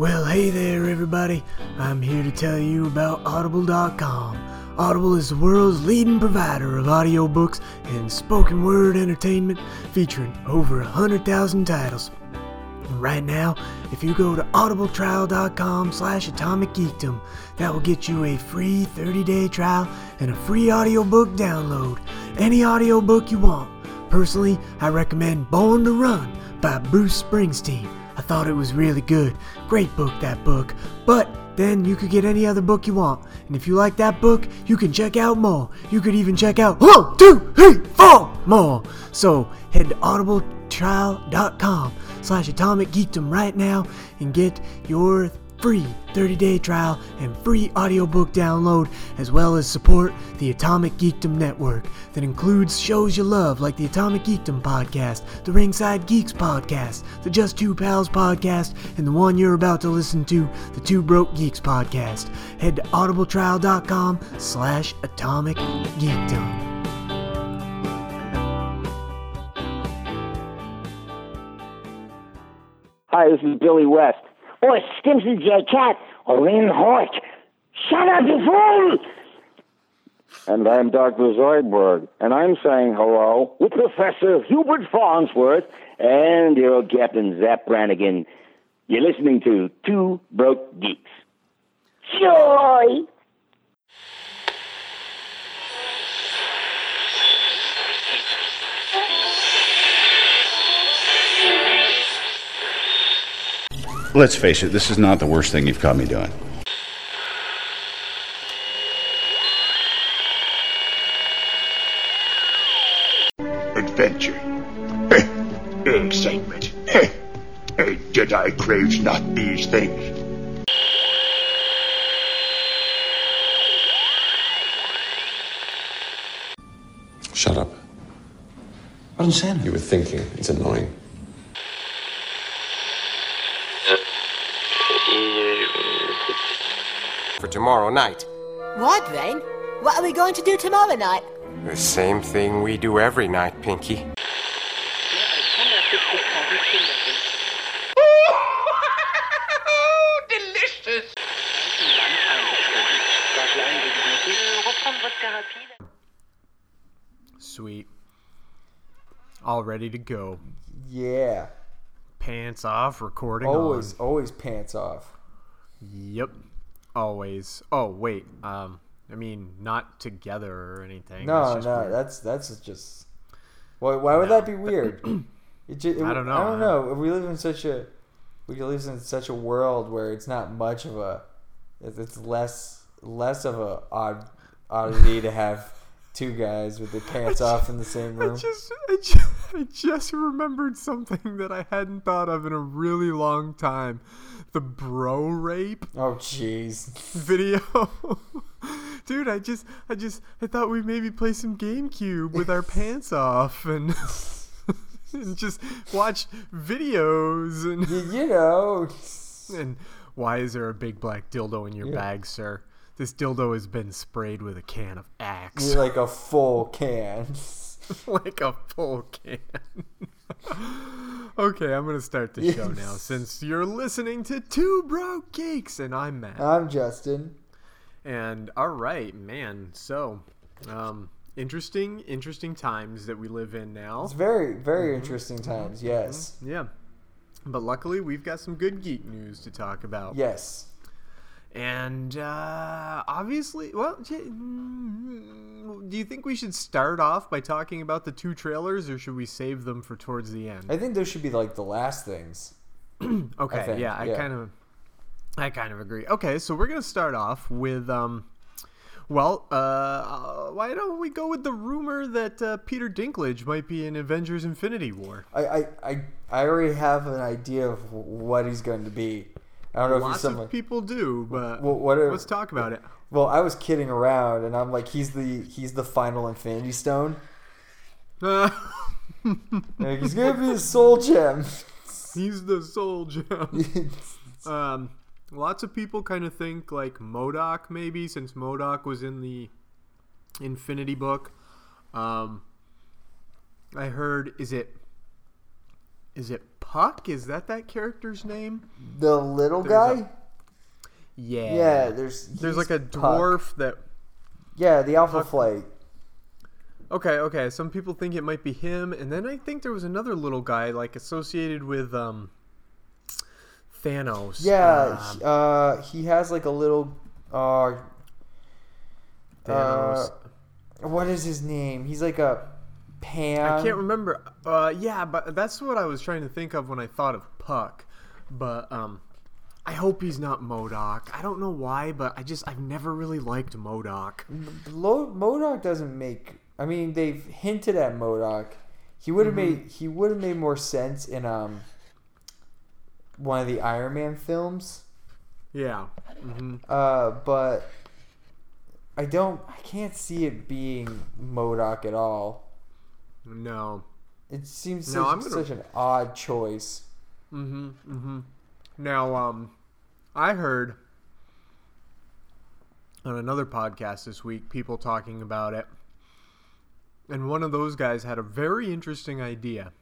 Well, hey there, everybody. I'm here to tell you about Audible.com. Audible is the world's leading provider of audiobooks and spoken word entertainment featuring over 100,000 titles. Right now, if you go to audibletrial.com slash atomic geekdom, that will get you a free 30-day trial and a free audiobook download. Any audiobook you want. Personally, I recommend Born to Run by Bruce Springsteen. I thought it was really good. Great book, that book. But then you could get any other book you want. And if you like that book, you can check out more. You could even check out one, two, three, four more. So head to audibletrial.com slash atomic geekdom right now and get your free 30-day trial and free audiobook download as well as support the Atomic Geekdom network that includes shows you love like the Atomic Geekdom podcast, the Ringside Geeks podcast, the Just Two Pals podcast, and the one you're about to listen to, the Two Broke Geeks podcast. Head to audibletrial.com slash atomic geekdom. Hi, this is Billy West. Or Stimpson J. Cat. Or Lynn Hort. Shut up, you fool! And I'm Dr. Zoidberg, and I'm saying hello With Professor Hubert Farnsworth and your old Captain Zapp Brannigan. You're listening to Two Broke Geeks. Joy! Let's face it, this is not the worst thing you've caught me doing. adventure, eh, excitement. eh. A Jedi craves not these things. Shut up. I wasn't saying You were thinking. It's annoying. For tomorrow night. What, Vane? What are we going to do tomorrow night? The same thing we do every night, Pinky. Sweet. All ready to go. Yeah. Pants off, recording Always, on. always pants off. Yep. Always. Oh wait. Um. I mean, not together or anything. No, no, weird. that's that's just. Why? Why would that be weird? It ju- it- I don't know. I don't know. We live in such a we live in such a world where it's not much of a. It's less less of a odd oddity to have two guys with their pants off in the same I room. just, I just, I just remembered something that I hadn't thought of in a really long time. The bro rape Oh jeez. video. Dude, I just, I just, I thought we'd maybe play some GameCube with our pants off and, and just watch videos and. You, you know. And why is there a big black dildo in your bag, sir? This dildo has been sprayed with a can of Axe. You're like a full can. like a full can. okay, I'm gonna start the show now since you're listening to Two Broke Geeks and I'm Matt. I'm Justin. and all right, man. So, um, interesting, interesting times that we live in now. It's very, very Mm-hmm. interesting times. Yes. Yeah, but luckily we've got some good geek news to talk about. Yes. And uh, obviously, well, mm, do you think we should start off by talking about the two trailers, or should we save them for towards the end? I think those should be like the last things. Okay, think, yeah, I yeah. kind of, I kind of agree. Okay, so we're gonna start off with, um, well, uh, uh, why don't we go with the rumor that uh, Peter Dinklage might be in Avengers: Infinity War? I, I, I, I already have an idea of what he's going to be. I don't know if he's Lots of people do, but Well, what are- let's talk about it. Well, I was kidding around, and I'm like, he's the he's the final Infinity Stone. Uh, Like, he's gonna be the soul gem. he's the soul gem. Um, lots of people kind of think like MODOK, maybe since MODOK was in the Infinity Book. Um, I heard is it is it Puck. Is that that character's name? The little There's a- guy. Yeah. Yeah, there's There's like a Puck. dwarf that. Yeah, the Alpha Flight. Okay, okay. Some people think it might be him, and then I think there was another little guy like associated with um Thanos. Yeah, Um, uh, he has like a little. Uh, Thanos. uh, what is his name? He's like a Pan. I can't remember. Uh, yeah, but that's what I was trying to think of when I thought of Puck. But um, I hope he's not MODOK. I don't know why, but I just I've never really liked MODOK. MODOK doesn't make. I mean, they've hinted at MODOK. He would have Mm-hmm. made. He would have made more sense in um one of the Iron Man films. Yeah. hmm Uh, but I don't. I can't see it being MODOK at all. No. It seems No, such, I'm gonna- such an odd choice. Mm-hmm. Mm-hmm. Now, um, I heard on another podcast this week people talking about it, and one of those guys had a very interesting idea,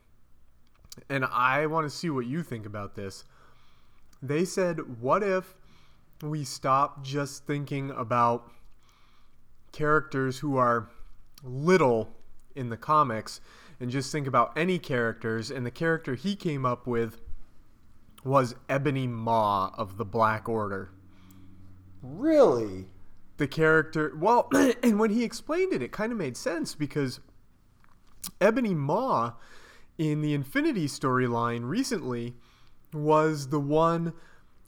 and I want to see what you think about this. They said, "What if we stop just thinking about characters who are little in the comics and just think about any characters?" And the character he came up with was Ebony Maw of the Black Order. Really? The character, well, and when he explained it, it kind of made sense because Ebony Maw in the Infinity storyline recently was the one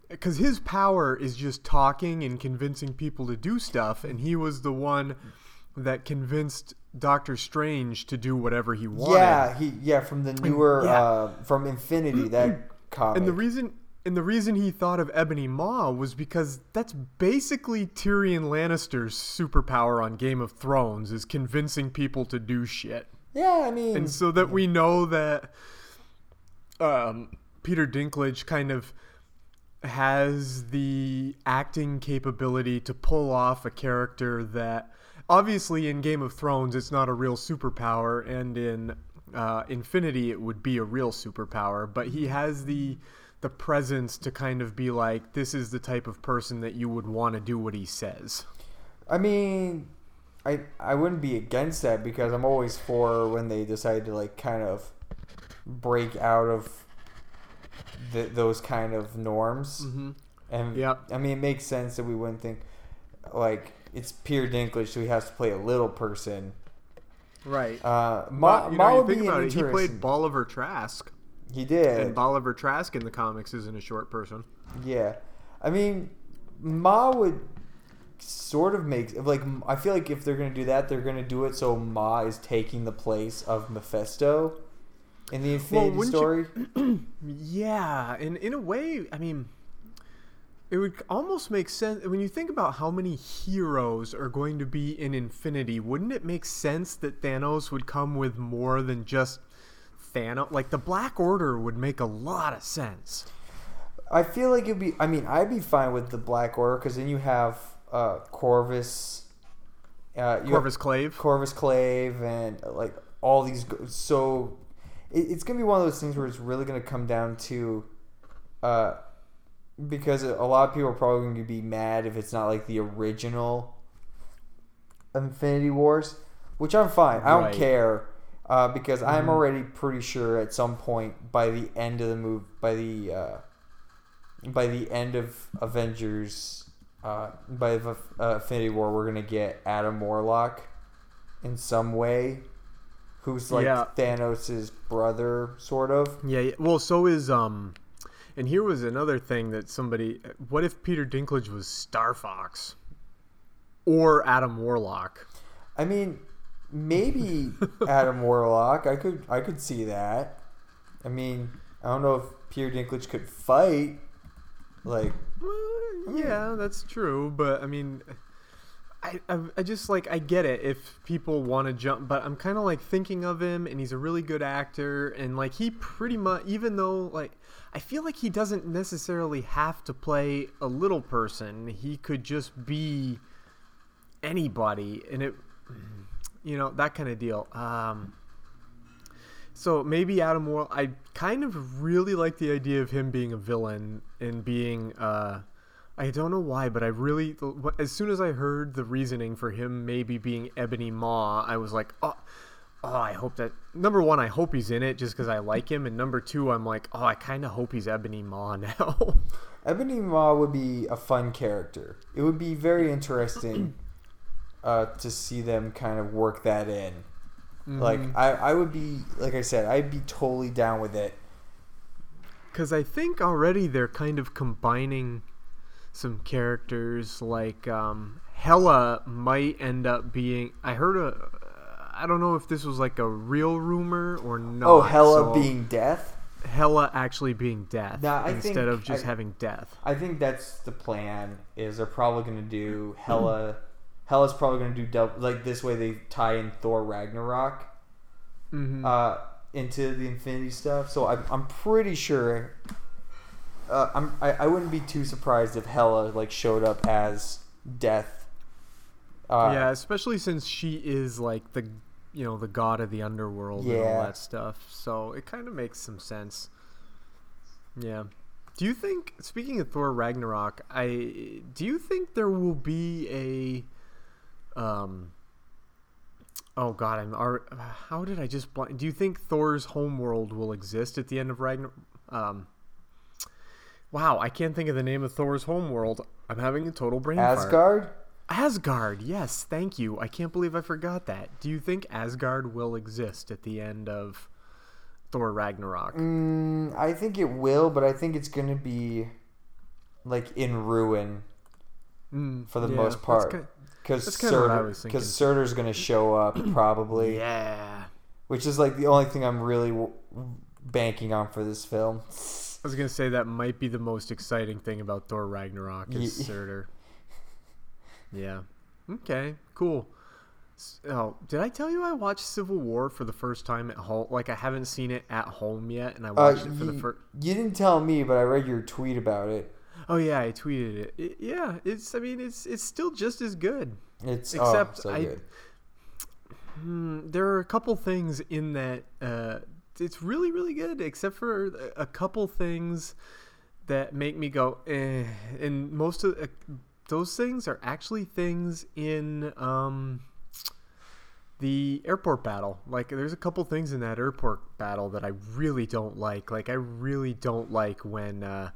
because his power is just talking and convincing people to do stuff, and he was the one that convinced Doctor Strange to do whatever he wanted. Yeah, he yeah from the newer yeah. uh from Infinity that comic. And the reason and the reason he thought of Ebony Maw was because that's basically Tyrion Lannister's superpower on Game of Thrones is convincing people to do shit. yeah, I mean, And so that we know that um, Peter Dinklage kind of has the acting capability to pull off a character that obviously in Game of Thrones it's not a real superpower and in uh, Infinity it would be a real superpower but he has the the presence to kind of be like this is the type of person that you would want to do what he says. I mean, I I wouldn't be against that because I'm always for when they decide to like kind of break out of th- those kind of norms. Mhm. And yeah, I mean, it makes sense that we wouldn't think like it's Peter Dinklage, so he has to play a little person. Right. Uh, Maw, But, you Maw know, you would think be about it, he played Bolivar Trask. He did. And Bolivar Trask in the comics isn't a short person. Yeah, I mean, Maw would sort of make like I feel like if they're gonna do that, they're gonna do it so Maw is taking the place of Mephisto in the Infinity wouldn't Story. you- yeah, and in a way, I mean, it would almost make sense when you think about how many heroes are going to be in Infinity. Wouldn't it make sense that Thanos would come with more than just Thanos? Like the Black Order would make a lot of sense. I feel like it'd be. I mean, I'd be fine with the Black Order because then you have uh, Corvus. Uh, you Corvus have Glaive. Corvus Glaive, and uh, like all these. So it, it's gonna be one of those things where it's really gonna come down to, uh, because a lot of people are probably going to be mad if it's not like the original Infinity Wars, which I'm fine. I don't Right. care. Uh, because I'm Mhm. already pretty sure at some point by the end of the move, by the uh, by the end of Avengers, uh, by the uh, Infinity War, we're gonna get Adam Warlock in some way, who's like Yeah. Thanos' brother, sort of. Yeah, yeah. Well, so is um, and here was another thing that somebody. What if Peter Dinklage was Star Fox, or Adam Warlock? I mean, maybe Adam Warlock. I could I could see that. I mean, I don't know if Peter Dinklage could fight. Like, Yeah, that's true, but I mean, I, I, just like I get it if people want to jump, but I'm kind of like thinking of him, and he's a really good actor, and like he pretty much, even though like I feel like he doesn't necessarily have to play a little person, he could just be anybody, and it, you know, that kind of deal. Um, So maybe Adam Warlock. I kind of really like the idea of him being a villain and being. Uh, I don't know why, but I really. As soon as I heard the reasoning for him maybe being Ebony Maw, I was like, oh, oh I hope that. Number one, I hope he's in it just because I like him, and number two, I'm like, oh, I kind of hope he's Ebony Maw now. Ebony Maw would be a fun character. It would be very interesting uh, to see them kind of work that in. Mm-hmm. Like I, I would be like I said, I'd be totally down with it. Because I think already they're kind of combining some characters. Like um, Hela might end up being. I heard a. I don't know if this was like a real rumor or not. Oh, Hela so, being death. Hela actually being death nah, instead think, of just I, having death. I think that's the plan. Is they're probably going to do Hela. Hela's probably going to do double, like this way. They tie in Thor Ragnarok mm-hmm. uh, into the Infinity stuff. So I'm, I'm pretty sure. Uh, I'm I, I wouldn't be too surprised if Hela like showed up as Death. Uh, yeah, especially since she is like the you know the god of the underworld yeah. and all that stuff. So it kind of makes some sense. Yeah. Do you think speaking of Thor Ragnarok, I do you think there will be a um Oh god, I'm are, how did I just blind? Do you think Thor's homeworld will exist at the end of Ragnarok? Um Wow, I can't think of the name of Thor's homeworld. I'm having a total brain Asgard? Fart. Asgard, yes, thank you. I can't believe I forgot that. Do you think Asgard will exist at the end of Thor Ragnarok? Mm, I think it will, but I think it's going to be like in ruin mm, for the yeah, most part. Because Surtur, because Surtur's going to show up probably. yeah. Which is like the only thing I'm really w- banking on for this film. I was gonna say that might be the most exciting thing about Thor Ragnarok is yeah. Surtur. Yeah. Okay. Cool. Oh, did I tell you I watched Civil War for the first time at home? Like I haven't seen it at home yet, and I uh, watched uh, it for you, the first. You didn't tell me, but I read your tweet about it. Oh yeah, I tweeted it. it yeah, it's. I mean, it's it's still just as good. It's except oh, so I. Good. Hmm, there are a couple things in that. Uh, it's really really good, except for a couple things that make me go eh. And most of uh, those things are actually things in um, the airport battle. Like, there's a couple things in that airport battle that I really don't like. Like, I really don't like when uh,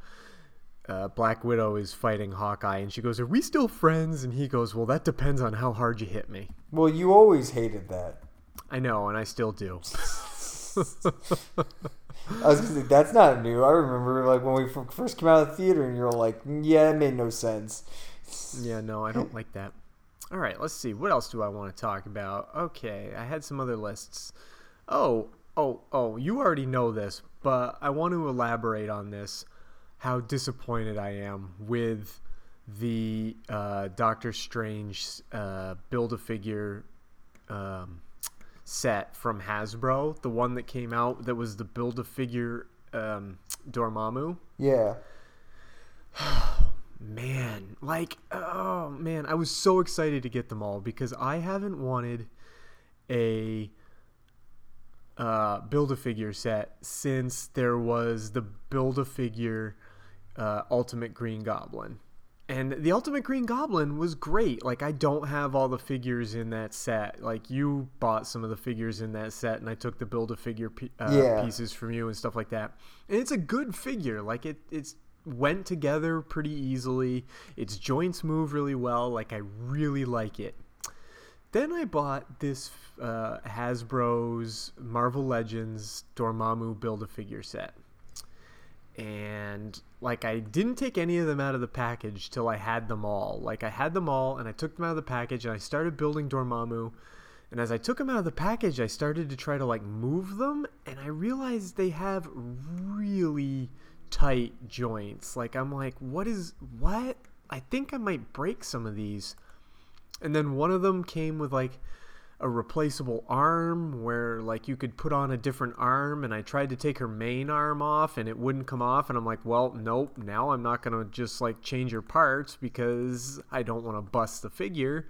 uh, Black Widow is fighting Hawkeye, and she goes, "Are we still friends?" And he goes, "Well, that depends on how hard you hit me." Well, you always hated that. I know, and I still do. I was gonna say that's not new. I remember like when we first came out of the theater, and you're like, "Yeah, it made no sense." Yeah, no, I don't like that. All right, let's see. What else do I want to talk about? Okay, I had some other lists. Oh, oh, oh, you already know this, but I want to elaborate on this. How disappointed I am with the uh, Doctor Strange uh, build a figure um, set from Hasbro, the one that came out that was the build a figure um, Dormammu. Yeah. man, like oh man, I was so excited to get them all because I haven't wanted a uh, build a figure set since there was the build a figure uh, Ultimate Green Goblin. And the Ultimate Green Goblin was great. Like I don't have all the figures in that set. Like you bought some of the figures in that set, and I took the build a figure uh, yeah. pieces from you and stuff like that. And it's a good figure. Like it, it's went together pretty easily. Its joints move really well. Like I really like it. Then I bought this uh, Hasbro's Marvel Legends Dormammu Build a Figure set. And like I didn't take any of them out of the package till I had them all. Like I had them all and I took them out of the package and I started building Dormammu. And as I took them out of the package, I started to try to like move them and I realized they have really tight joints. Like I'm like, what is what? I think I might break some of these. And then one of them came with like a replaceable arm where like you could put on a different arm and I tried to take her main arm off and it wouldn't come off and I'm like, well, nope, now I'm not going to just like change your parts because I don't want to bust the figure.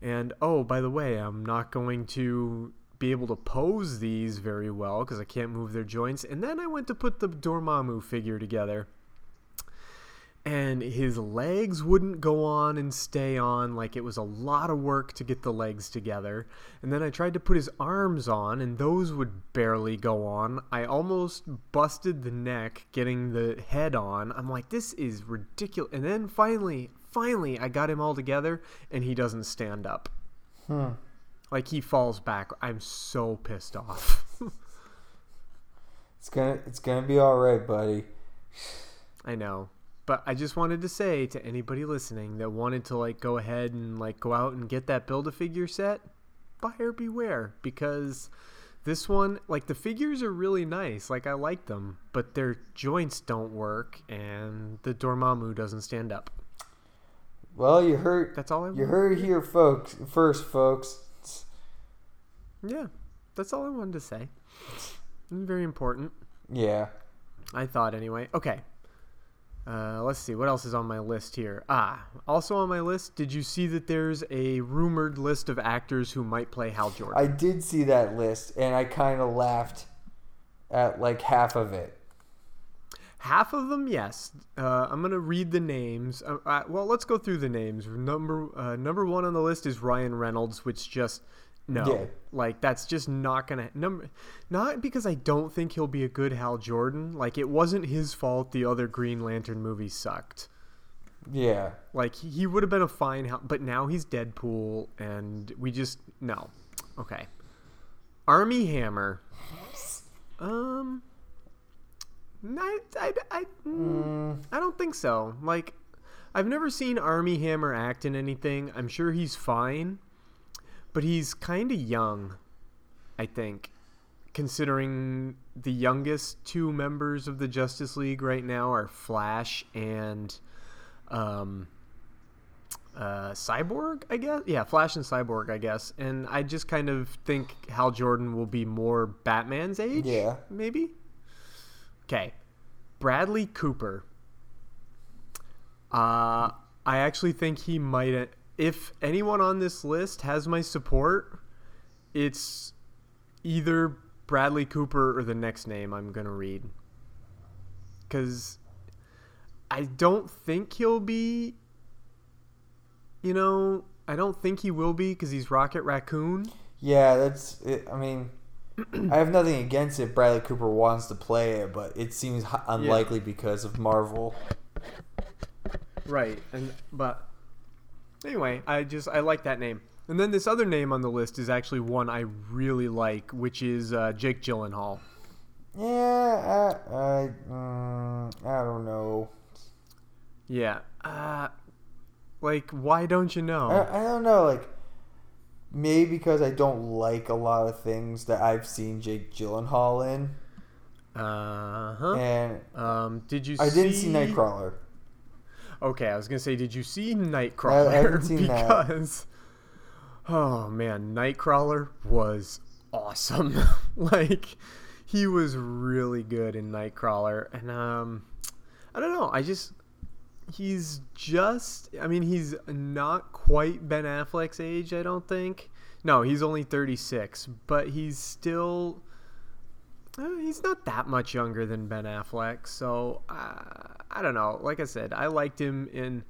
And oh, by the way, I'm not going to be able to pose these very well because I can't move their joints. And then I went to put the Dormammu figure together. And his legs wouldn't go on and stay on. Like it was a lot of work to get the legs together. And then I tried to put his arms on, and those would barely go on. I almost busted the neck getting the head on. I'm like, this is ridiculous. And then finally, finally, I got him all together, and he doesn't stand up. Hmm. Like he falls back. I'm so pissed off. It's gonna it's gonna be all right, buddy. I know. But I just wanted to say to anybody listening that wanted to like go ahead and like go out and get that build a figure set, buyer beware because this one like the figures are really nice. Like I like them, but their joints don't work and the Dormammu doesn't stand up. Well, you heard That's all I you heard here, folks. First, folks. Yeah. That's all I wanted to say. Very important. Yeah. I thought anyway. Okay. Uh, let's see what else is on my list here. Ah, also on my list. Did you see that there's a rumored list of actors who might play Hal Jordan? I did see that list, and I kind of laughed at like half of it. Half of them, yes. Uh, I'm gonna read the names. Uh, uh, well, let's go through the names. Number uh, number one on the list is Ryan Reynolds, which just no, Yeah. like that's just not gonna number. Not because I don't think he'll be a good Hal Jordan. Like it wasn't his fault. The other Green Lantern movies sucked. Yeah. Like he, he would have been a fine, Hal- but now he's Deadpool, and we just no. Okay. Armie Hammer. Um. I, I, I, mm, I don't think so. Like, I've never seen Armie Hammer act in anything. I'm sure he's fine, but he's kind of young, I think, considering the youngest two members of the Justice League right now are Flash and um, uh, Cyborg, I guess. Yeah, Flash and Cyborg, I guess. And I just kind of think Hal Jordan will be more Batman's age. Yeah. Maybe. Okay. Bradley Cooper. Uh, I actually think he might. If anyone on this list has my support, it's either Bradley Cooper or the next name I'm going to read. Because I don't think he'll be. You know, I don't think he will be because he's Rocket Raccoon. Yeah, that's. It. I mean, I have nothing against it. Bradley Cooper wants to play it, but it seems unlikely because of Marvel. Right, and but anyway, I just I like that name. And then this other name on the list is actually one I really like, which is uh, Jake Gyllenhaal. Yeah, I, I, mm, I don't know. Yeah, uh, like why don't you know? I, I don't know. Like, maybe because I don't like a lot of things that I've seen Jake Gyllenhaal in. Uh huh. And um, did you? I see... didn't see Nightcrawler. Okay, I was gonna say, did you see Nightcrawler? I haven't seen that. because, oh man, Nightcrawler was awesome. like, he was really good in Nightcrawler, and um, I don't know. I just he's just. I mean, he's not quite Ben Affleck's age. I don't think. No, he's only thirty six, but he's still. Uh, he's not that much younger than Ben Affleck, so uh, I don't know. Like I said, I liked him in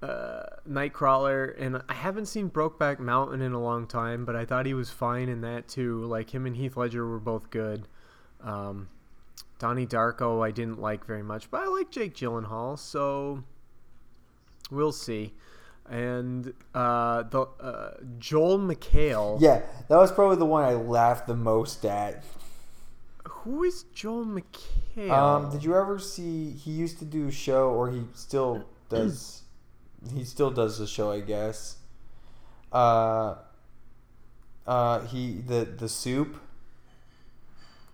uh, Nightcrawler, and I haven't seen Brokeback Mountain in a long time, but I thought he was fine in that too. Like him and Heath Ledger were both good. Um, Donnie Darko, I didn't like very much, but I like Jake Gyllenhaal, so we'll see. And uh, the uh, Joel McHale. Yeah, that was probably the one I laughed the most at. Who is Joel McHale? Um, did you ever see? He used to do a show, or he still does. he still does the show, I guess. Uh, uh, he the the soup.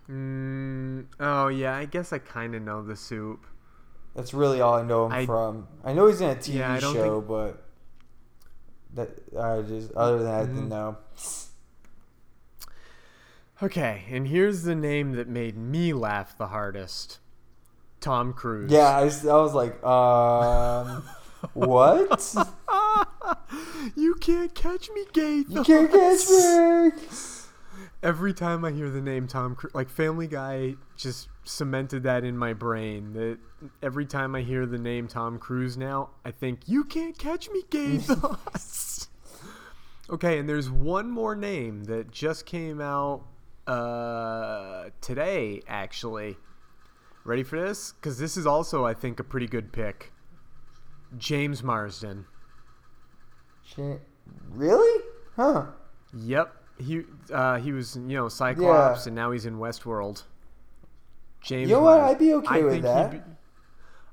Mm, oh yeah, I guess I kind of know the soup. That's really all I know him I- from. I know he's in a TV Yeah, show, think- but that I just other than that, I didn't Mhm. know. Okay, and here's the name that made me laugh the hardest. Tom Cruise. Yeah, I was like, um, what? you can't catch me, Gaith. You can't catch me. Every time I hear the name Tom Cruise, like Family Guy just cemented that in my brain. That every time I hear the name Tom Cruise now, I think, you can't catch me, gay thoughts. okay, and there's one more name that just came out uh, today, actually. Ready for this? Because this is also, I think, a pretty good pick. James Marsden. Shit. Really? Huh. Yep. He uh, he was you know Cyclops Yeah. and now he's in Westworld. James. You know what? I'd be okay I with that. be-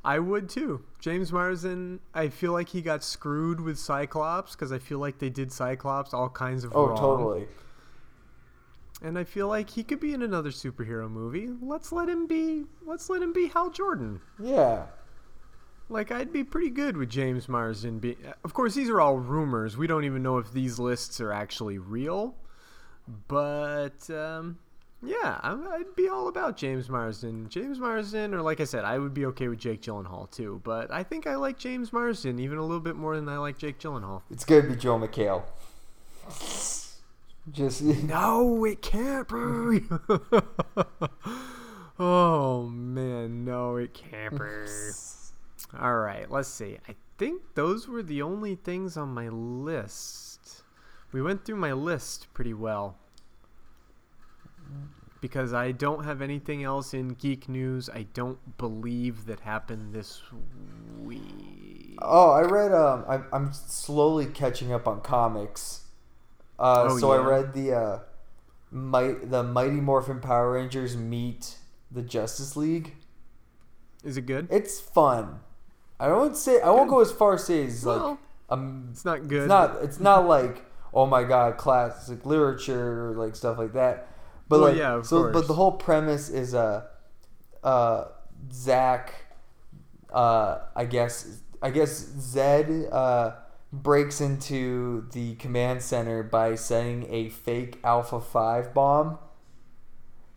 I would too. James Marsden. I feel like he got screwed with Cyclops because I feel like they did Cyclops all kinds of Oh, wrong. Oh, totally. And I feel like he could be in another superhero movie. Let's let him be. Let's let him be Hal Jordan. Yeah. Like I'd be pretty good with James Marsden. Be of course these are all rumors. We don't even know if these lists are actually real. But um, yeah, I'm, I'd be all about James Marsden. James Marsden, or like I said, I would be okay with Jake Gyllenhaal too. But I think I like James Marsden even a little bit more than I like Jake Gyllenhaal. It's gonna be Joe McHale. Just No, it can't be. oh man, no, it can't be. All right, let's see. I think those were the only things on my list. We went through my list pretty well. Because I don't have anything else in geek news. I don't believe that happened this week. Oh, I read. Um, I'm I'm slowly catching up on comics. Uh, Oh, so I read the uh, might the Mighty Morphin Power Rangers meet the Justice League. Is it good? It's fun. I won't say I won't go as far as say it's like um, It's not good. it's not it's not like oh my god classic literature or like stuff like that. But Well, like yeah, of so course. but the whole premise is uh uh Zach uh I guess I guess Zed uh breaks into the command center by setting a fake Alpha 5 bomb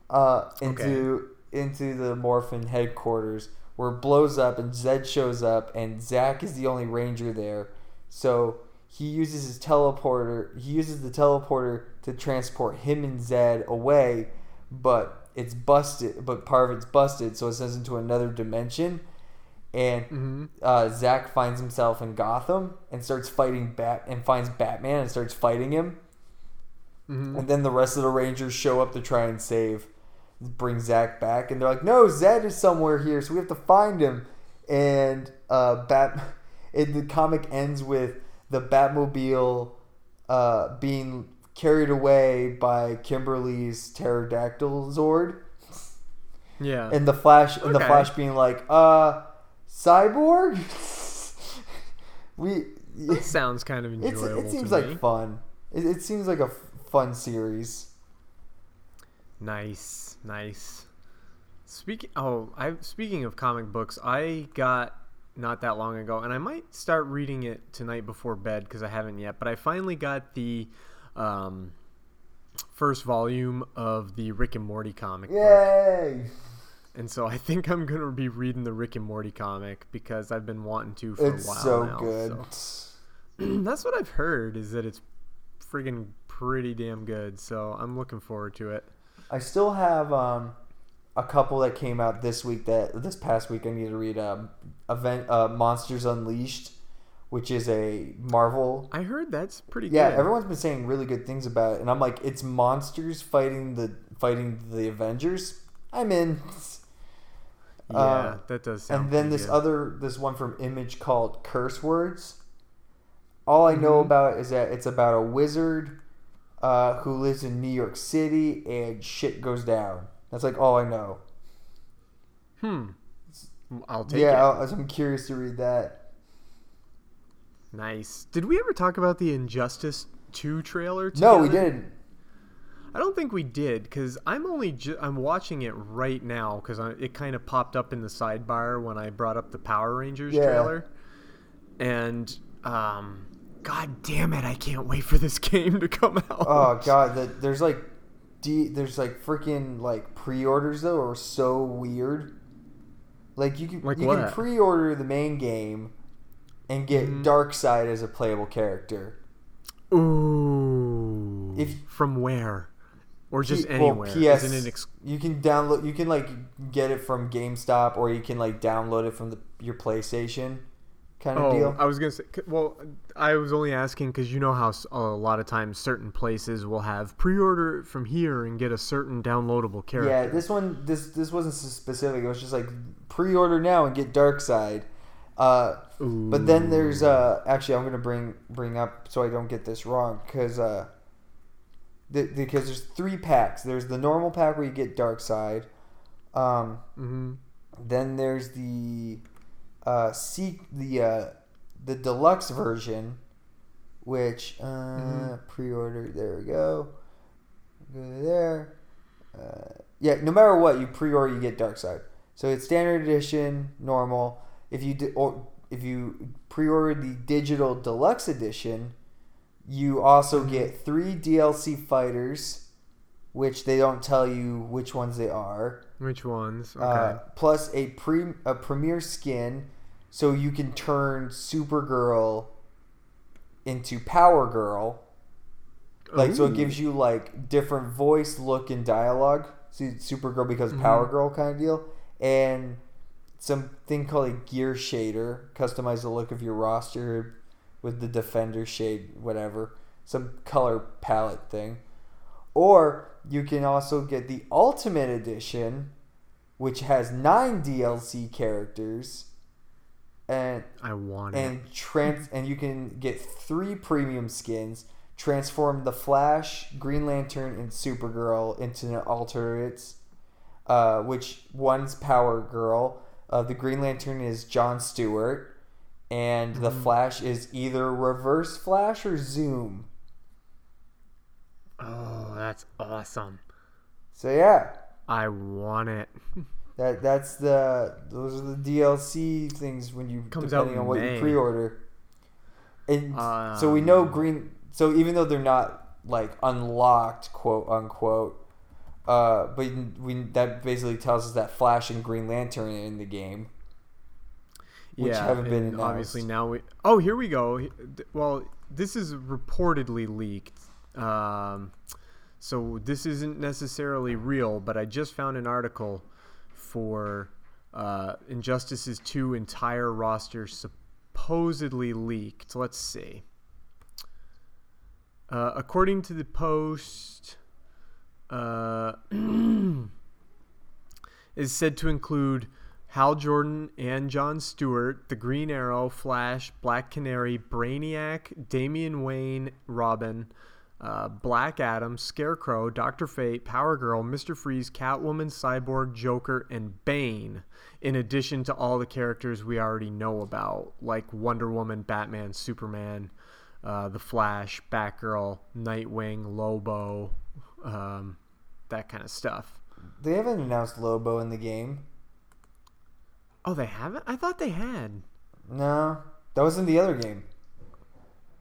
uh into into the Morphin headquarters where it blows up and Zed shows up and Zach is the only ranger there. So he uses his teleporter. He uses the teleporter to transport him and Zed away, but it's busted. But part of it's busted, so it sends into another dimension. And uh, Zach finds himself in Gotham and starts fighting Bat and finds Batman and starts fighting him. And then the rest of the Rangers show up to try and save, bring Zach back, and they're like, "No, Zed is somewhere here, so we have to find him." And uh, Bat, the comic ends with the Batmobile uh, being carried away by Kimberly's pterodactyl Zord, Yeah. and the Flash, and the Flash being like, "Uh, Cyborg." we. That sounds kind of enjoyable. it seems like me. fun. It, it seems like a f- fun series. Nice, nice. Speaking oh, I speaking of comic books, I got not that long ago, and I might start reading it tonight before bed because I haven't yet. But I finally got the um, first volume of the Rick and Morty comic book, Yay! And so I think I'm gonna be reading the Rick and Morty comic because I've been wanting to for It's a while so now. good. so- That's what I've heard is that it's friggin' pretty damn good. So I'm looking forward to it. I still have um, a couple that came out this week that this past week I need to read. Um, event uh, Monsters Unleashed, which is a Marvel. I heard that's pretty Yeah, good. everyone's been saying really good things about it, and I'm like, it's monsters fighting the fighting the Avengers. I'm in. Yeah, Uh, that does sound. and then this good. other this one from Image called Curse Words. All I know Mhm. about is that it's about a wizard uh, who lives in New York City and shit goes down. That's like all I know. Hmm. I'll take yeah, it. I'll- I'm curious to read that. Nice. Did we ever talk about the Injustice 2 trailer? No, we didn't. I don't think we did because I'm only ju- I'm watching it right now because it kind of popped up in the sidebar when I brought up the Power Rangers Yeah. trailer, and um, god damn it, I can't wait for this game to come out. Oh god, the, there's like, D, there's like freaking like pre-orders though are so weird. Like you can Like you can pre-order the main game and get Mhm. Darkseid as a playable character. Ooh. If- from where? Or just P- well, anywhere? PS, Isn't it ex- you can download. You can like get it from GameStop, or you can like download it from the your PlayStation, kind of oh, deal. I was gonna say. Well, I was only asking because you know how a lot of times certain places will have pre-order from here and get a certain downloadable character. Yeah, this one this this wasn't specific. It was just like pre-order now and get Darkseid. Uh, but then there's uh actually I'm gonna bring bring up so I don't get this wrong because uh th- because there's three packs. There's the normal pack where you get Darkseid. Um, hmm then there's the uh seek the uh the deluxe version, which uh Mhm. pre-order. There we go. Go there. Uh, yeah, no matter what you pre-order, you get Darkseid. So it's standard edition, normal. If you di- or if you pre-order the digital deluxe edition, you also get three DLC fighters, which they don't tell you which ones they are. Which ones? Okay. Uh, plus a pre a premier skin, so you can turn Supergirl into Power Girl. Like so, it gives you like different voice, look, and dialogue. So Supergirl becomes Mhm. Power Girl kind of deal, and something called a gear shader, customize the look of your roster with the Defender shade, whatever, some color palette thing. Or you can also get the Ultimate Edition, which has nine DLC characters, and I want it. and trans and you can get three premium skins. Transform the Flash, Green Lantern, and Supergirl into an alternates. Uh, which one's Power Girl? Uh, the Green Lantern is John Stewart, and the Mhm. Flash is either Reverse Flash or Zoom. Oh, that's awesome. So yeah, I want it. that that's the those are the DLC things when you Comes depending in on what May. you pre-order. And so we know Green. So even though they're not like unlocked, quote unquote, uh, but we that basically tells us that Flash and Green Lantern are in the game. Which yeah, haven't been announced. obviously now we. Oh, here we go. Well, this is reportedly leaked. Um, so this isn't necessarily real, but I just found an article for uh, Injustice's two entire roster supposedly leaked. Let's see. Uh, according to the post, uh, is said to include Hal Jordan and John Stewart, the Green Arrow, Flash, Black Canary, Brainiac, Damian Wayne, Robin, uh, Black Adam, Scarecrow, Doctor Fate, Power Girl, Mister Freeze, Catwoman, Cyborg, Joker, and Bane. In addition to all the characters we already know about, like Wonder Woman, Batman, Superman, uh, the Flash, Batgirl, Nightwing, Lobo, um, that kind of stuff. They haven't announced Lobo in the game. Oh, they haven't? I thought they had. No, that was in the other game.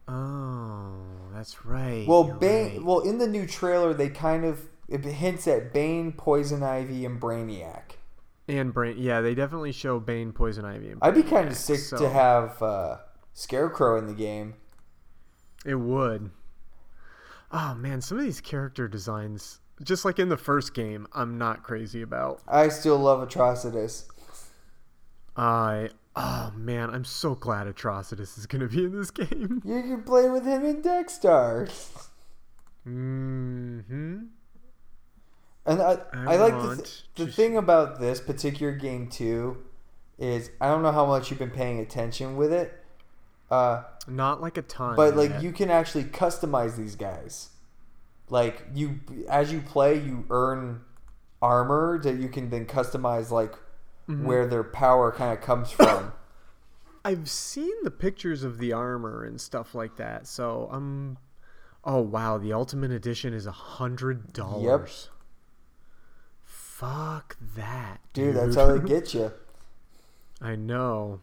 Oh, that's right. Well, you're Bane. right. Well, in the new trailer, they kind of it hints at Bane, Poison Ivy, and Brainiac. And Brain, yeah, they definitely show Bane, Poison Ivy. And I'd be kind of sick so to have uh, Scarecrow in the game. It would. Oh man, some of these character designs, just like in the first game, I'm not crazy about. I still love Atrocitus. I oh man, I'm so glad Atrocitus is gonna be in this game. You can play with him in Dex-Starr. hmm And I, I I, like the, th- the thing about this particular game too is I don't know how much you've been paying attention with it, uh, Not like a ton. but like yet. you can actually customize these guys. Like you, as you play, you earn armor that you can then customize, like Mhm. where their power kind of comes from. I've seen the pictures of the armor and stuff like that, so I'm. Oh wow, the Ultimate Edition is a hundred dollars. Yep. Fuck that, Dude, dude. that's how they get you. I know.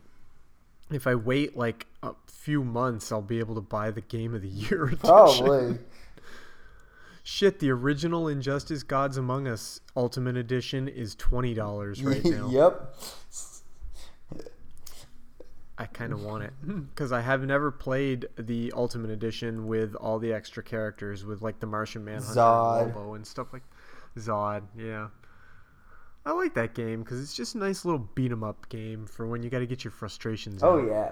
If I wait like a few months, I'll be able to buy the Game of the Year edition. Probably. Shit, the original Injustice Gods Among Us Ultimate Edition is twenty dollars right now. yep. I kind of want it because I have never played the Ultimate Edition with all the extra characters, with like the Martian Manhunter, Zod. and Lobo, and stuff like Zod. Yeah, I like that game because it's just a nice little beat 'em up game for when you got to get your frustrations. Oh out. yeah.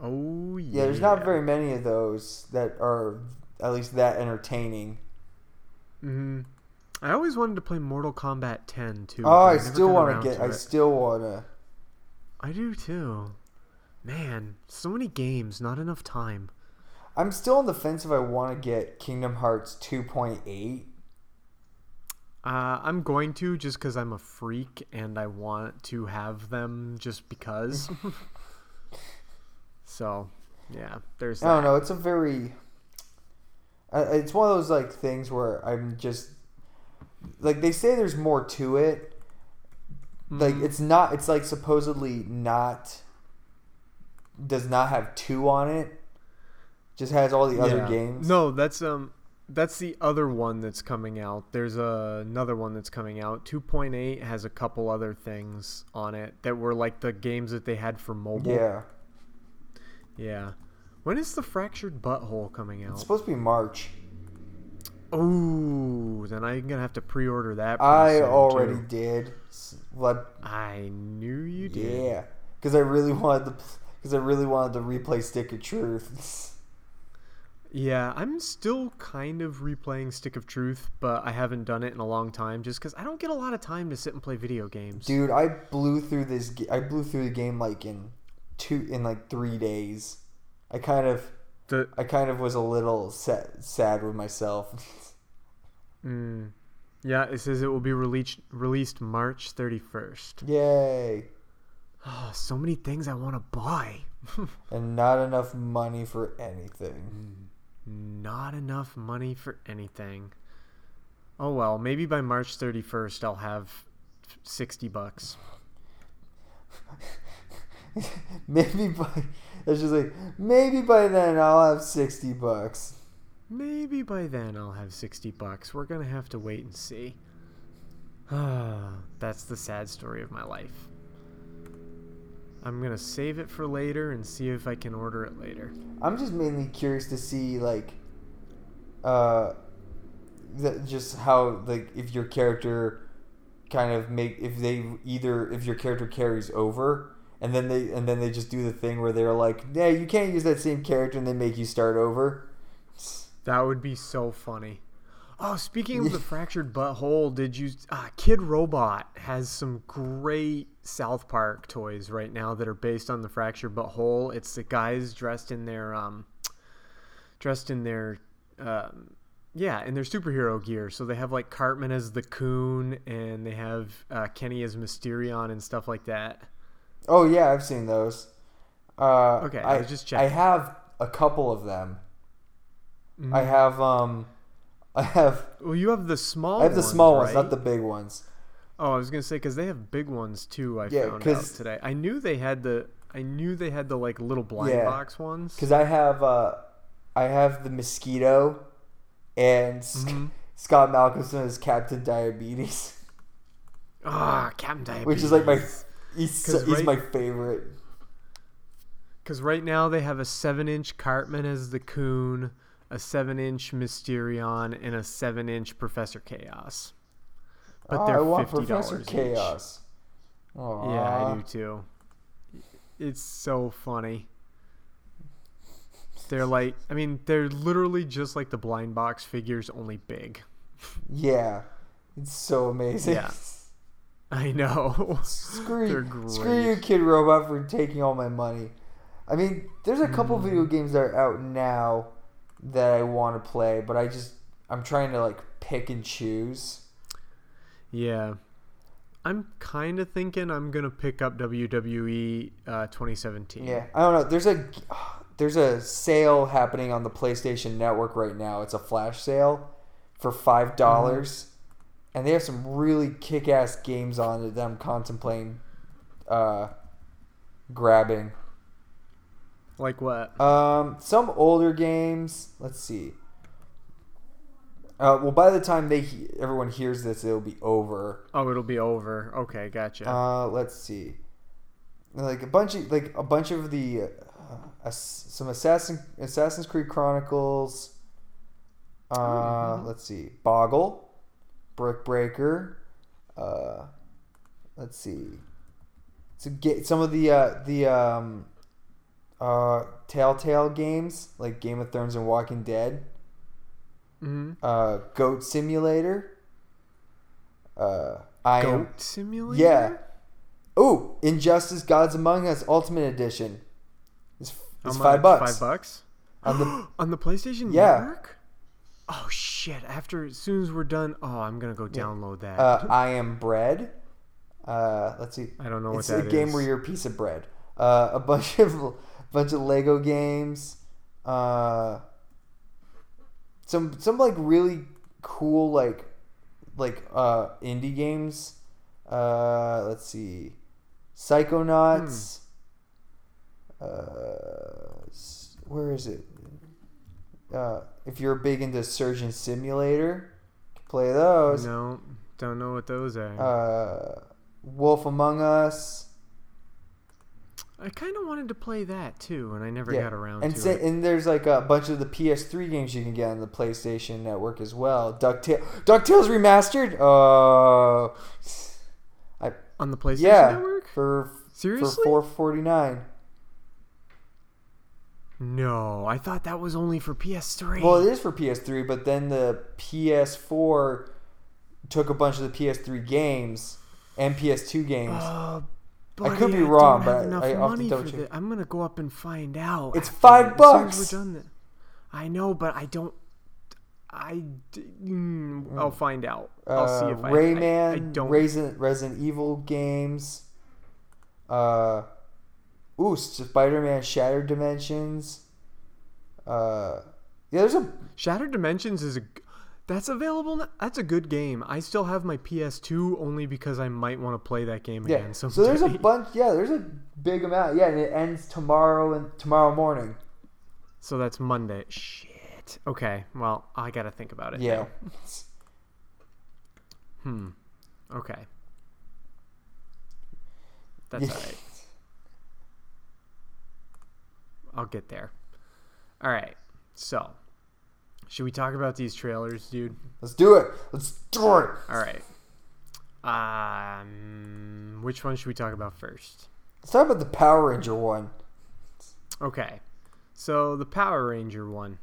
Oh yeah. Yeah, there's not very many of those that are at least that entertaining. hmm I always wanted to play Mortal Kombat 10 too. Oh, but I still want to get. I it. still want to. I do too. Man, so many games, not enough time. I'm still on the fence if I want to get Kingdom Hearts 2.8. Uh, I'm going to just because I'm a freak and I want to have them just because. so, yeah, there's that. I don't know. It's a very. It's one of those like things where I'm just like they say there's more to it. Like Mm-hmm. it's not. It's like supposedly not. Does not have two on it. Just has all the other Yeah. games. No, that's um, that's the other one that's coming out. There's another one that's coming out. 2.8 has a couple other things on it that were like the games that they had for mobile. Yeah. Yeah. When is the Fractured But Whole coming out? It's supposed to be March. Oh, then I'm gonna have to pre-order that. I already too. did. Like, I knew you did. yeah, because I really wanted to. Because I really wanted to replay Stick of Truth. Yeah, I'm still kind of replaying Stick of Truth, but I haven't done it in a long time just because I don't get a lot of time to sit and play video games. Dude, I blew through this. I blew through the game like in two in like three days. I kind of, The I kind of was a little sad, sad with myself. mm, yeah, it says it will be released released March 31st. Yay! Oh, so many things I want to buy. And not enough money for anything. Not enough money for anything. Oh well, maybe by March 31st I'll have 60 bucks. maybe by it's just like maybe by then I'll have sixty bucks. Maybe by then I'll have 60 bucks. We're going to have to wait and see. Ah, that's the sad story of my life. I'm going to save it for later and see if I can order it later. I'm just mainly curious to see like, uh, the, just how like if your character kind of make if they either if your character carries over and then they and then they just do the thing where they're like, yeah, you can't use that same character and they make you start over. That would be so funny. Oh, speaking of the Fractured But Whole, did you? Uh, Kidrobot has some great South Park toys right now that are based on the Fractured But Whole. It's the guys dressed in their um, dressed in their um, yeah, in their superhero gear. So they have like Cartman as the Coon, and they have uh, Kenny as Mysterion and stuff like that. Oh yeah, I've seen those. Uh, Okay, I I was just checked. I have a couple of them. Mm-hmm. I have um, I have Well, you have the small. I have the ones, small ones, right? not the big ones. Oh, I was gonna say because they have big ones too. I Yeah, found out today. I knew they had the. I knew they had the like little blind Yeah. box ones. Because I have uh, I have the mosquito, and Mhm. Scott Malkinson as Captain Diabetes, Ah, Captain Diabetes. which is like my he's, he's right- my favorite. Because right now they have a seven-inch Cartman as the Coon, a seven-inch Mysterion, and a seven-inch Professor Chaos. But oh, they're I want fifty Professor Chaos. Yeah, I do too. It's so funny. They're like, I mean, they're literally just like the blind box figures, only big. Yeah, it's so amazing. Yeah. I know. screw you, screw you. Kidrobot, for taking all my money. I mean, there's a couple Mm. video games that are out now that I want to play, but I just I'm trying to like pick and choose. Yeah. I'm kind of thinking I'm going to pick up WWE uh, 2017. Yeah, I don't know. There's a there's a sale happening on the PlayStation Network right now. It's a flash sale for five dollars, and they have some really kick-ass games on it that I'm contemplating uh, grabbing. Like what? Um, some older games. Let's see. Uh, well, by the time they he- everyone hears this, it'll be over. Oh, it'll be over. Okay, gotcha. Uh, let's see. like a bunch of like a bunch of the uh, some Assassin Assassin's Creed Chronicles. Uh, let's see, Boggle, Brick Breaker. Uh, let's see, to get some of the uh, the um, uh, Telltale games like Game of Thrones and Walking Dead. Mm-hmm. Uh, Goat Simulator. Uh, I am Goat Simulator. yeah. Ooh, Injustice: Gods Among Us Ultimate Edition. It's, it's five bucks. Five bucks On the on the PlayStation Yeah. Network. Oh shit! After as soon as we're done, oh, I'm gonna go download that. uh, I Am Bread. Uh, let's see. I don't know what that is. it's a game where you're a piece of bread. Uh, a bunch of bunch of Lego games. Uh, some some like really cool like like uh indie games. Uh, let's see, Psychonauts. Hmm. Uh, where is it? Uh, if you're big into Surgeon Simulator, play those. no, don't know what those are. Uh, Wolf Among Us. I kind of wanted to play that too, and I never Yeah. got around and to it. and there's like a bunch of the PS3 games you can get on the PlayStation Network as well. Ducktail, Ducktales remastered. Uh, I On the PlayStation yeah Network? for Seriously? for 449. No, I thought that was only for PS3. Well, it is for PS3, but then the PS4 took a bunch of the PS3 games and PS2 games. Uh, I could be wrong, don't but I- to money double for check. I'm gonna go up and find out. It's five as soon as bucks! I know, but I don't. I. Mm, I'll find out. I'll see if I. I- Rayman, I, don't. Resident, Resident Evil games. Uh, ooh, Spider-Man: Shattered Dimensions. Uh, yeah, there's a Shattered Dimensions is a That's available. Now. That's a good game. I still have my PS2 only because I might want to play that game yeah. again. So there's a bunch. Yeah, there's a big amount. Yeah, and it ends tomorrow and tomorrow morning. So that's Monday. Shit. Okay. Well, I gotta think about it. Yeah. Hmm. Okay. That's Yeah. alright. I'll get there. Alright. So, should we talk about these trailers, dude? Let's do it. Let's do it. Alright. Um, which one should we talk about first? Let's talk about the Power Ranger one. Okay. So the Power Ranger one.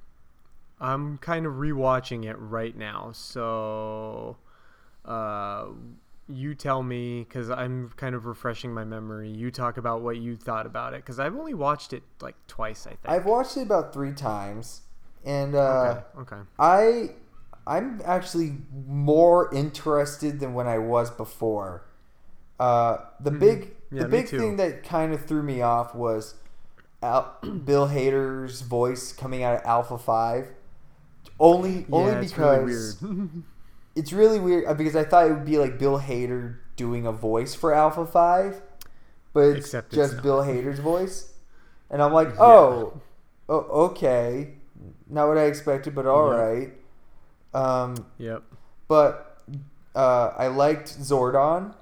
I'm kind of rewatching it right now. So uh you tell me cuz I'm kind of refreshing my memory. You talk about what you thought about it cuz I've only watched it like twice, I think. I've watched it about three times, and uh, okay. Okay. I I'm actually more interested than when I was before. Uh, the big Mm-hmm. Yeah, the big thing that kind of threw me off was Al- Bill Hader's voice coming out of Alpha Five. Only only yeah, because really. it's really weird uh, because I thought it would be like Bill Hader doing a voice for Alpha Five, but it's Except just not. Bill Hader's voice, and I'm like, oh, oh, okay, not what I expected, but all Yeah. right. Um, yep. but uh, I liked Zordon.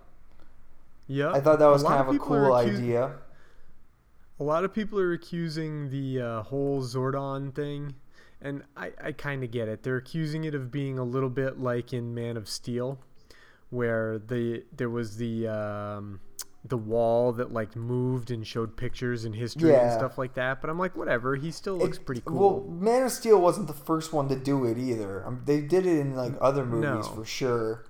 Yep. I thought that was kind of a cool idea. A lot of people are accusing the uh, whole Zordon thing, and I, I kind of get it. They're accusing it of being a little bit like in Man of Steel, where the there was the um, the wall that like moved and showed pictures and history and stuff like that. But I'm like, whatever. He still looks It- pretty cool. Well, Man of Steel wasn't the first one to do it either. Um, they did it in like other movies No. for sure.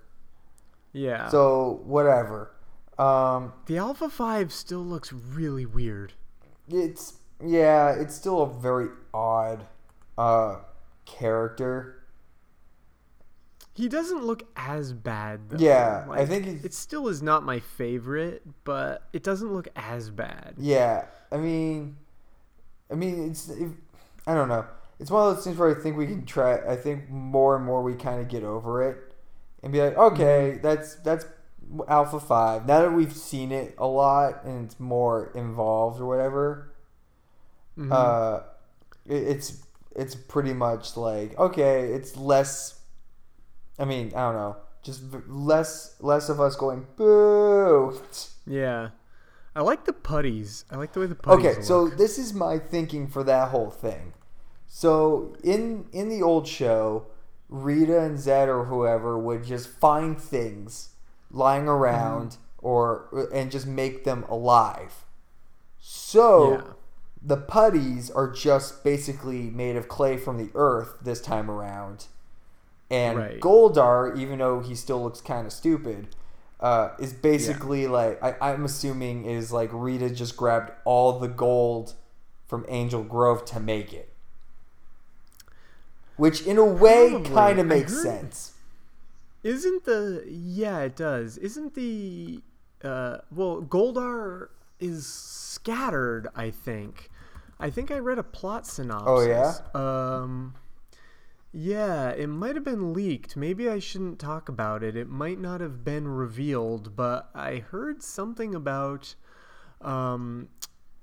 yeah. So whatever. Um, the Alpha Five still looks really weird. it's yeah, it's still a very odd uh, character. He doesn't look as bad. Though. Yeah, I think it still is not my favorite, but it doesn't look as bad. Yeah, I mean, I mean, it's if, I don't know. It's one of those things where I think we can try. I think more and more we kind of get over it and be like, okay, Mm-hmm. that's that's Alpha Five. Now that we've seen it a lot and it's more involved or whatever, Mhm. uh, it, it's it's pretty much like okay, it's less. I mean, I don't know, just less less of us going boo. Yeah. I like the putties. I like the way the putties. Okay, so this is my thinking for that whole thing. So in in the old show, Rita and Zedd or whoever would just find things lying around Mm-hmm. or and just make them alive. So Yeah. The putties are just basically made of clay from the earth this time around. And Right. Goldar, even though he still looks kind of stupid, uh, is basically like I, I'm assuming is like Rita just grabbed all the gold from Angel Grove to make it, which in a way kind of makes heard- sense. Isn't the yeah it does. Isn't the uh well Goldar is scattered, I think. I think I read a plot synopsis. Oh, yeah? Um yeah, it might have been leaked. Maybe I shouldn't talk about it. It might not have been revealed, but I heard something about um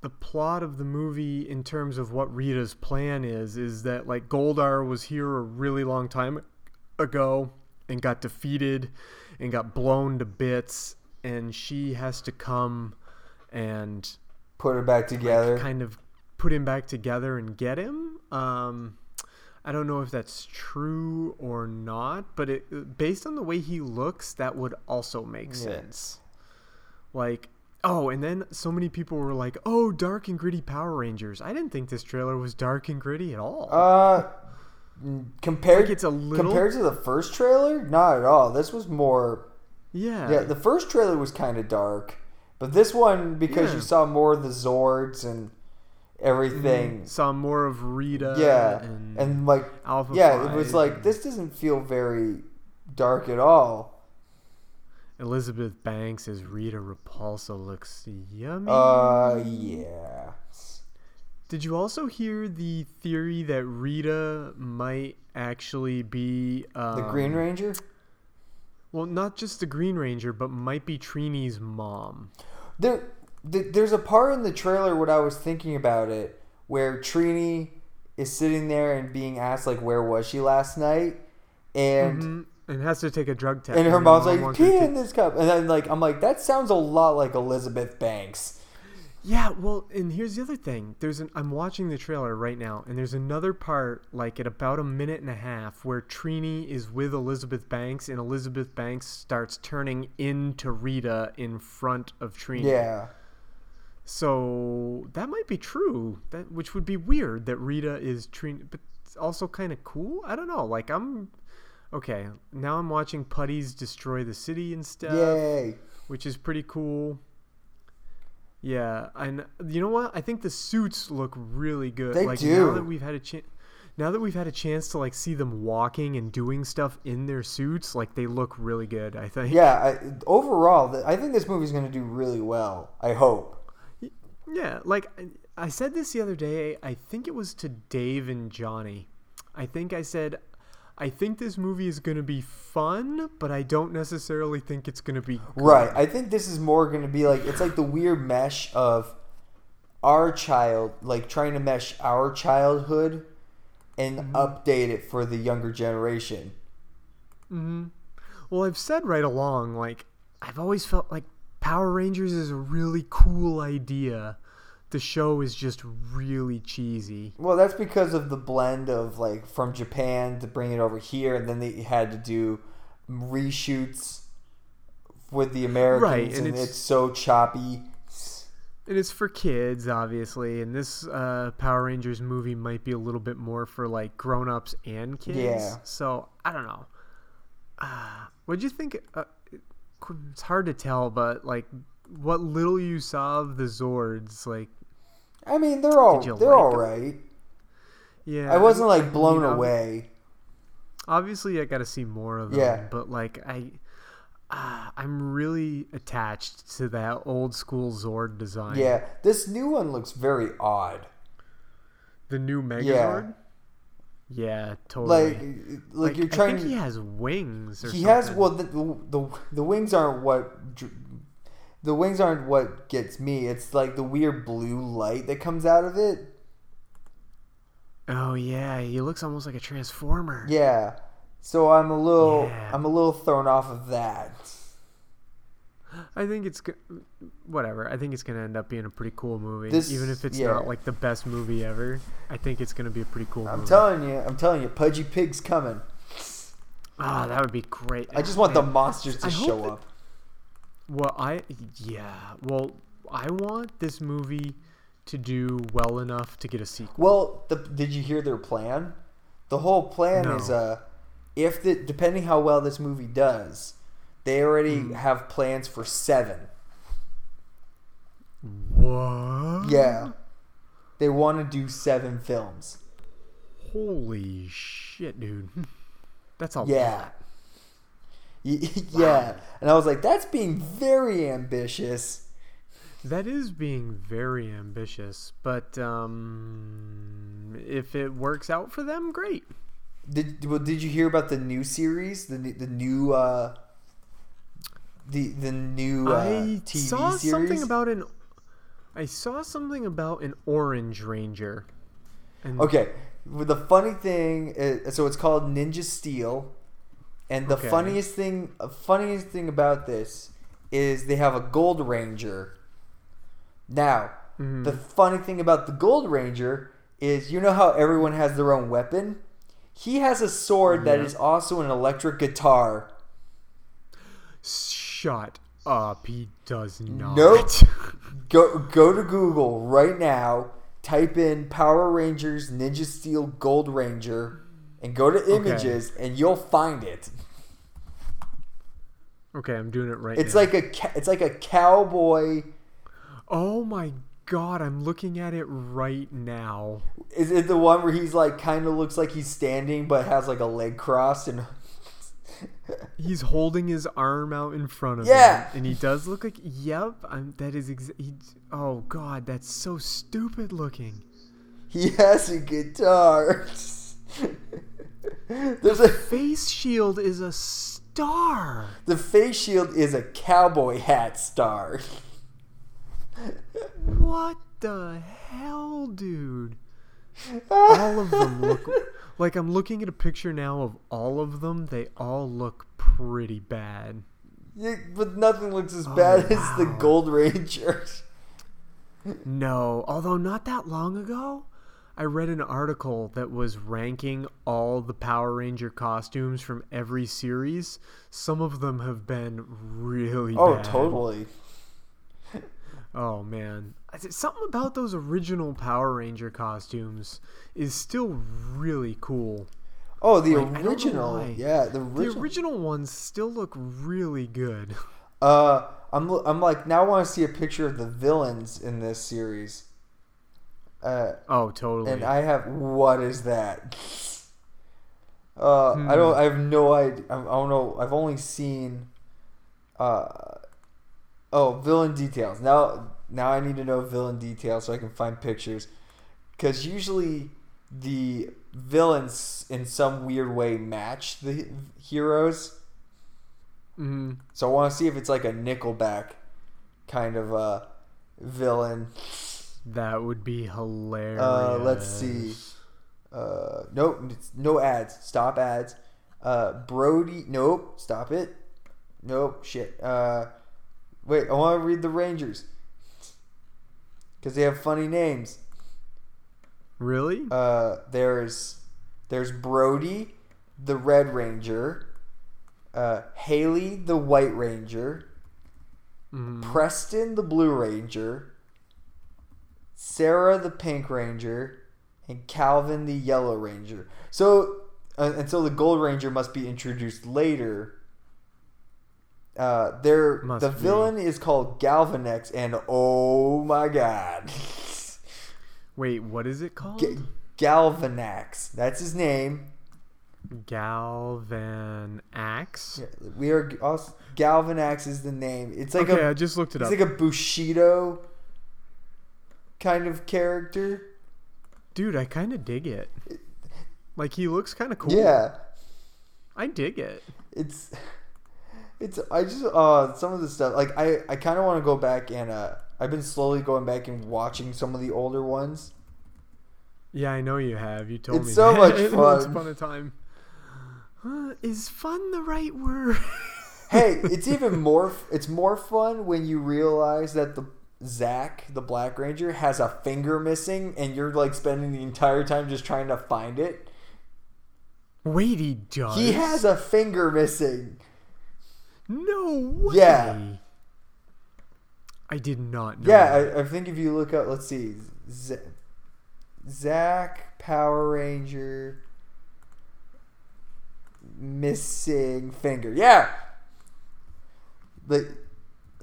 the plot of the movie in terms of what Rita's plan is is that like Goldar was here a really long time ago and got defeated and got blown to bits and she has to come and Put it back together. kind of put him back together and get him um I don't know if that's true or not, but it based on the way he looks, that would also make Yeah. sense. Like, oh, and then so many people were like, "Oh, dark and gritty Power Rangers." I didn't think this trailer was dark and gritty at all. Uh, compared Like it's a little- compared to the first trailer, not at all. This was more. yeah, Yeah, the first trailer was kind of dark, but this one because Yeah. you saw more of the Zords and everything. saw more of Rita. Yeah, and, and, like Alpha yeah, it was like this doesn't feel very dark at all. Elizabeth Banks as Rita Repulsa looks yummy. Uh, yeah. Did you also hear the theory that Rita might actually be um, The Green Ranger. Well, not just the Green Ranger, but might be Trini's mom. There, th- there's a part in the trailer when I was thinking about it where Trini is sitting there and being asked like, "Where was she last night?" and Mhm. And has to take a drug test. and her mom's mom like, "Pee in this cup," and then like I'm like, that sounds a lot like Elizabeth Banks. Yeah, well, and here's the other thing. There's an I'm watching the trailer right now, and there's another part like at about a minute and a half where Trini is with Elizabeth Banks, and Elizabeth Banks starts turning into Rita in front of Trini. Yeah, So that might be true. That which would be weird that Rita is Trini, but also kind of cool. I don't know. Like I'm okay. Now I'm watching Putties destroy the city and stuff yay! which is pretty cool. Yeah, and you know what? I think the suits look really good. They like do. now that we've had a chance now that we've had a chance to like see them walking and doing stuff in their suits, like they look really good, I think. Yeah, I, overall, I think this movie's gonna do really well. I hope. Yeah, like I said this the other day, I think it was to Dave and Johnny. I think I said I think this movie is going to be fun, but I don't necessarily think it's going to be good. Right. I think this is more going to be like it's like the weird mesh of our child, like trying to mesh our childhood and Mm-hmm. update it for the younger generation. hmm Well, I've said right along, like I've always felt like Power Rangers is a really cool idea. The show is just really cheesy. Well, that's because of the blend of like from Japan to bring it over here, and then they had to do reshoots with the Americans, Right, and and, it's- it's, so choppy. And it's for kids, obviously, and this uh, Power Rangers movie might be a little bit more for like grown-ups and kids. Yeah. So I don't know. Uh, what'd you think? Uh, it's hard to tell, but like, what little you saw of the Zords, like, I mean, they're all they're like all them? yeah, I wasn't like blown ob- away. Obviously, I got to see more of them. Yeah. But like, I, uh, I'm really attached to that old school Zord design. Yeah, this new one looks very odd. The new Megazord. Yeah. Yeah, totally. Like, like, you're trying. I think he has wings. Or he something. has well the, the the wings aren't what the wings aren't what gets me it's like the weird blue light that comes out of it Oh yeah, he looks almost like a transformer. yeah so i'm a little Yeah. i'm a little thrown off of that I think it's whatever. I think it's gonna end up being a pretty cool movie, This- even if it's yeah. not like the best movie ever. I think it's gonna be a pretty cool I'm movie. telling you, I'm telling you, Pudgy Pig's coming. Ah, that would be great. I just want the monsters to I show it- up. Well, I yeah. Well, I want this movie to do well enough to get a sequel. Well, the, did you hear their plan? The whole plan No. is uh, if the depending how well this movie does, they already Hmm. have plans for seven. What? Yeah, they want to do seven films. Holy shit, dude. That's a Yeah. lot. Yeah, and I was like, that's being very ambitious. That is being very ambitious, but um, if it works out for them, great. Did well, did you hear about the new series? The the new uh, the the new uh, I TV saw series. something about an. I saw something about an Orange Ranger. And Okay, the funny thing is, so it's called Ninja Steel, and the Okay. funniest thing, uh, funniest thing about this is they have a Gold Ranger. Now, Mm-hmm. the funny thing about the Gold Ranger is, you know how everyone has their own weapon. He has a sword that is also an electric guitar. Shut up. He does not. Nope. Go go to Google right now. Type in Power Rangers Ninja Steel Gold Ranger, and go to images, and you'll find it. okay, I'm doing it right It's now. like a it's like a cowboy. Oh my god, I'm looking at it right now. Is it the one where he's like kind of looks like he's standing but has like a leg crossed and He's holding his arm out in front of Yeah. him, and he does look like. Yep, I'm, that is. Exa- he, oh god, that's so stupid looking. he has a guitar. There's a Face shield is a star. the face shield is a cowboy hat star. What the hell, dude? All of them look like I'm looking at a picture now of all of them. They all look pretty bad. Yeah, but nothing looks as oh, bad Oh, as the Gold Ranger. No, although not that long ago, I read an article that was ranking all the Power Ranger costumes from every series. Some of them have been really Oh, bad. totally. Oh man, something about those original Power Ranger costumes is still really cool. Oh, the Like, I don't know original. Yeah, the The original. original ones still look really good. Uh, I'm I'm like now I want to see a picture of the villains in this series. Uh, Oh, totally. and I have what is that? Uh, I don't. I have no idea. I don't know. I've only seen. Uh, oh, villain details. Now, now I need to know villain details so I can find pictures. Because usually the villains in some weird way match the heroes. Mhm. So I want to see if it's like a Nickelback kind of uh, villain. That would be hilarious. Uh, let's see. Uh, nope, no ads. Stop ads. Uh, Brody. Nope. Stop it. Nope. Shit. Uh, wait. I want to read the Rangers because they have funny names. Really? Uh, there's there's Brody, the Red Ranger. Uh, Haley, the White Ranger. Mhm. Preston, the Blue Ranger. Sarah, the Pink Ranger, and Calvin, the Yellow Ranger. So, uh, and so the Gold Ranger must be introduced later. Uh, there, the be. villain is called Galvanax, and oh my god, Wait, what is it called? Ga- Galvanax. That's his name. Galvan Axe. We are also, Galvanax is the name. It's like okay, a I just looked it He's up. like a Bushido kind of character. Dude, I kind of dig it. Like he looks kind of cool. Yeah, I dig it. it's it's. I just uh some of the stuff like I I kind of want to go back and uh I've been slowly going back and watching some of the older ones. Yeah, I know you have. You told It's me. so that much Once fun. upon a time. Huh, is fun the right word? hey, it's even more. It's more fun when you realize that the Zach, the Black Ranger, has a finger missing, and you're like spending the entire time just trying to find it. Wait, he does. He has a finger missing. No way. Yeah. I did not know. Yeah. I, I think if you look up, let's see, Z- Zach Power Ranger missing finger. Yeah, like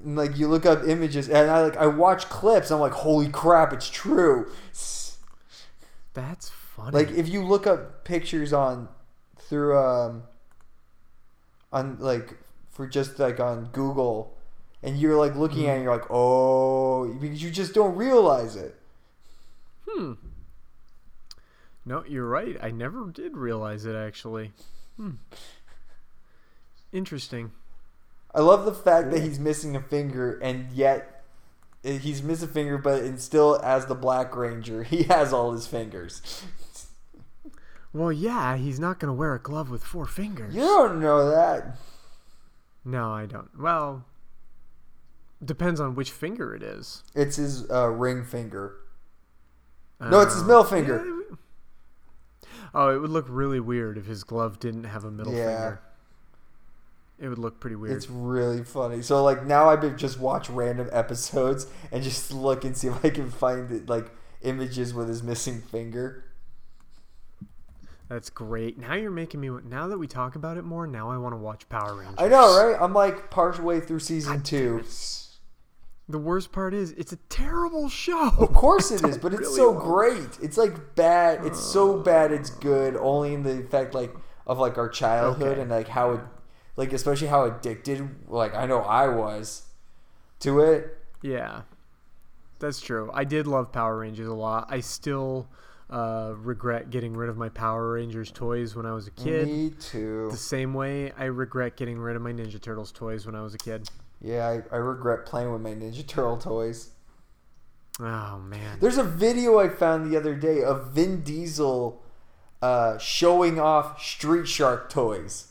like you look up images, and I like I watch clips. I'm like, holy crap, it's true. That's funny. Like if you look up pictures on through um on like for just like on Google and you're like looking at it you're like, "Oh, because you just don't realize it." Hmm. No, you're right. I never did realize it actually. Hmm. Interesting. I love the fact that he's missing a finger and yet eh, he's missing a finger but and still as the Black Ranger, he has all his fingers. Well, yeah, he's not going to wear a glove with four fingers. You don't know that. No, I don't. Well, depends on which finger it is. It's his uh, ring finger. No, it's his middle finger. Yeah, oh, it would look really weird if his glove didn't have a middle Yeah. finger. It would look pretty weird. It's really funny. So like now I've been just watch random episodes and just look and see if I can find it, like images with his missing finger. That's great. Now you're making me. Now that we talk about it more, now I want to watch Power Rangers. I know, right? I'm like partial way through season two. The worst part is, it's a terrible show. Of course it is, but it's really so great. It's like bad. It's so bad. It's oh. good. Only in the fact like of like our childhood Okay. and like how it, like especially how addicted. Like I know I was to it. Yeah, that's true. I did love Power Rangers a lot. I still uh, regret getting rid of my Power Rangers toys when I was a kid. Me too. The same way I regret getting rid of my Ninja Turtles toys when I was a kid. Yeah, I, I regret playing with my Ninja Turtle toys. Oh man. There's a video I found the other day of Vin Diesel uh, showing off Street Shark toys.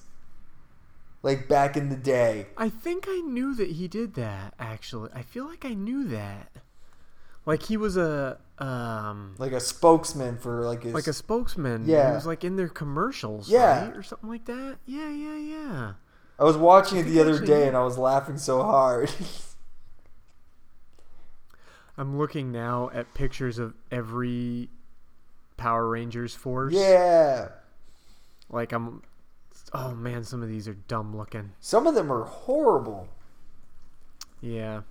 Like back in the day. I think I knew that he did that. Actually, I feel like I knew that. Like he was a um Like a spokesman for like his like a spokesman. Yeah. he was like in their commercials, Yeah. right? or something like that. Yeah, yeah, yeah. I was watching it the other actually day and I was laughing so hard. I'm looking now at pictures of every Power Rangers force. yeah. Like I'm. Oh man, some of these are dumb looking. Some of them are horrible. Yeah.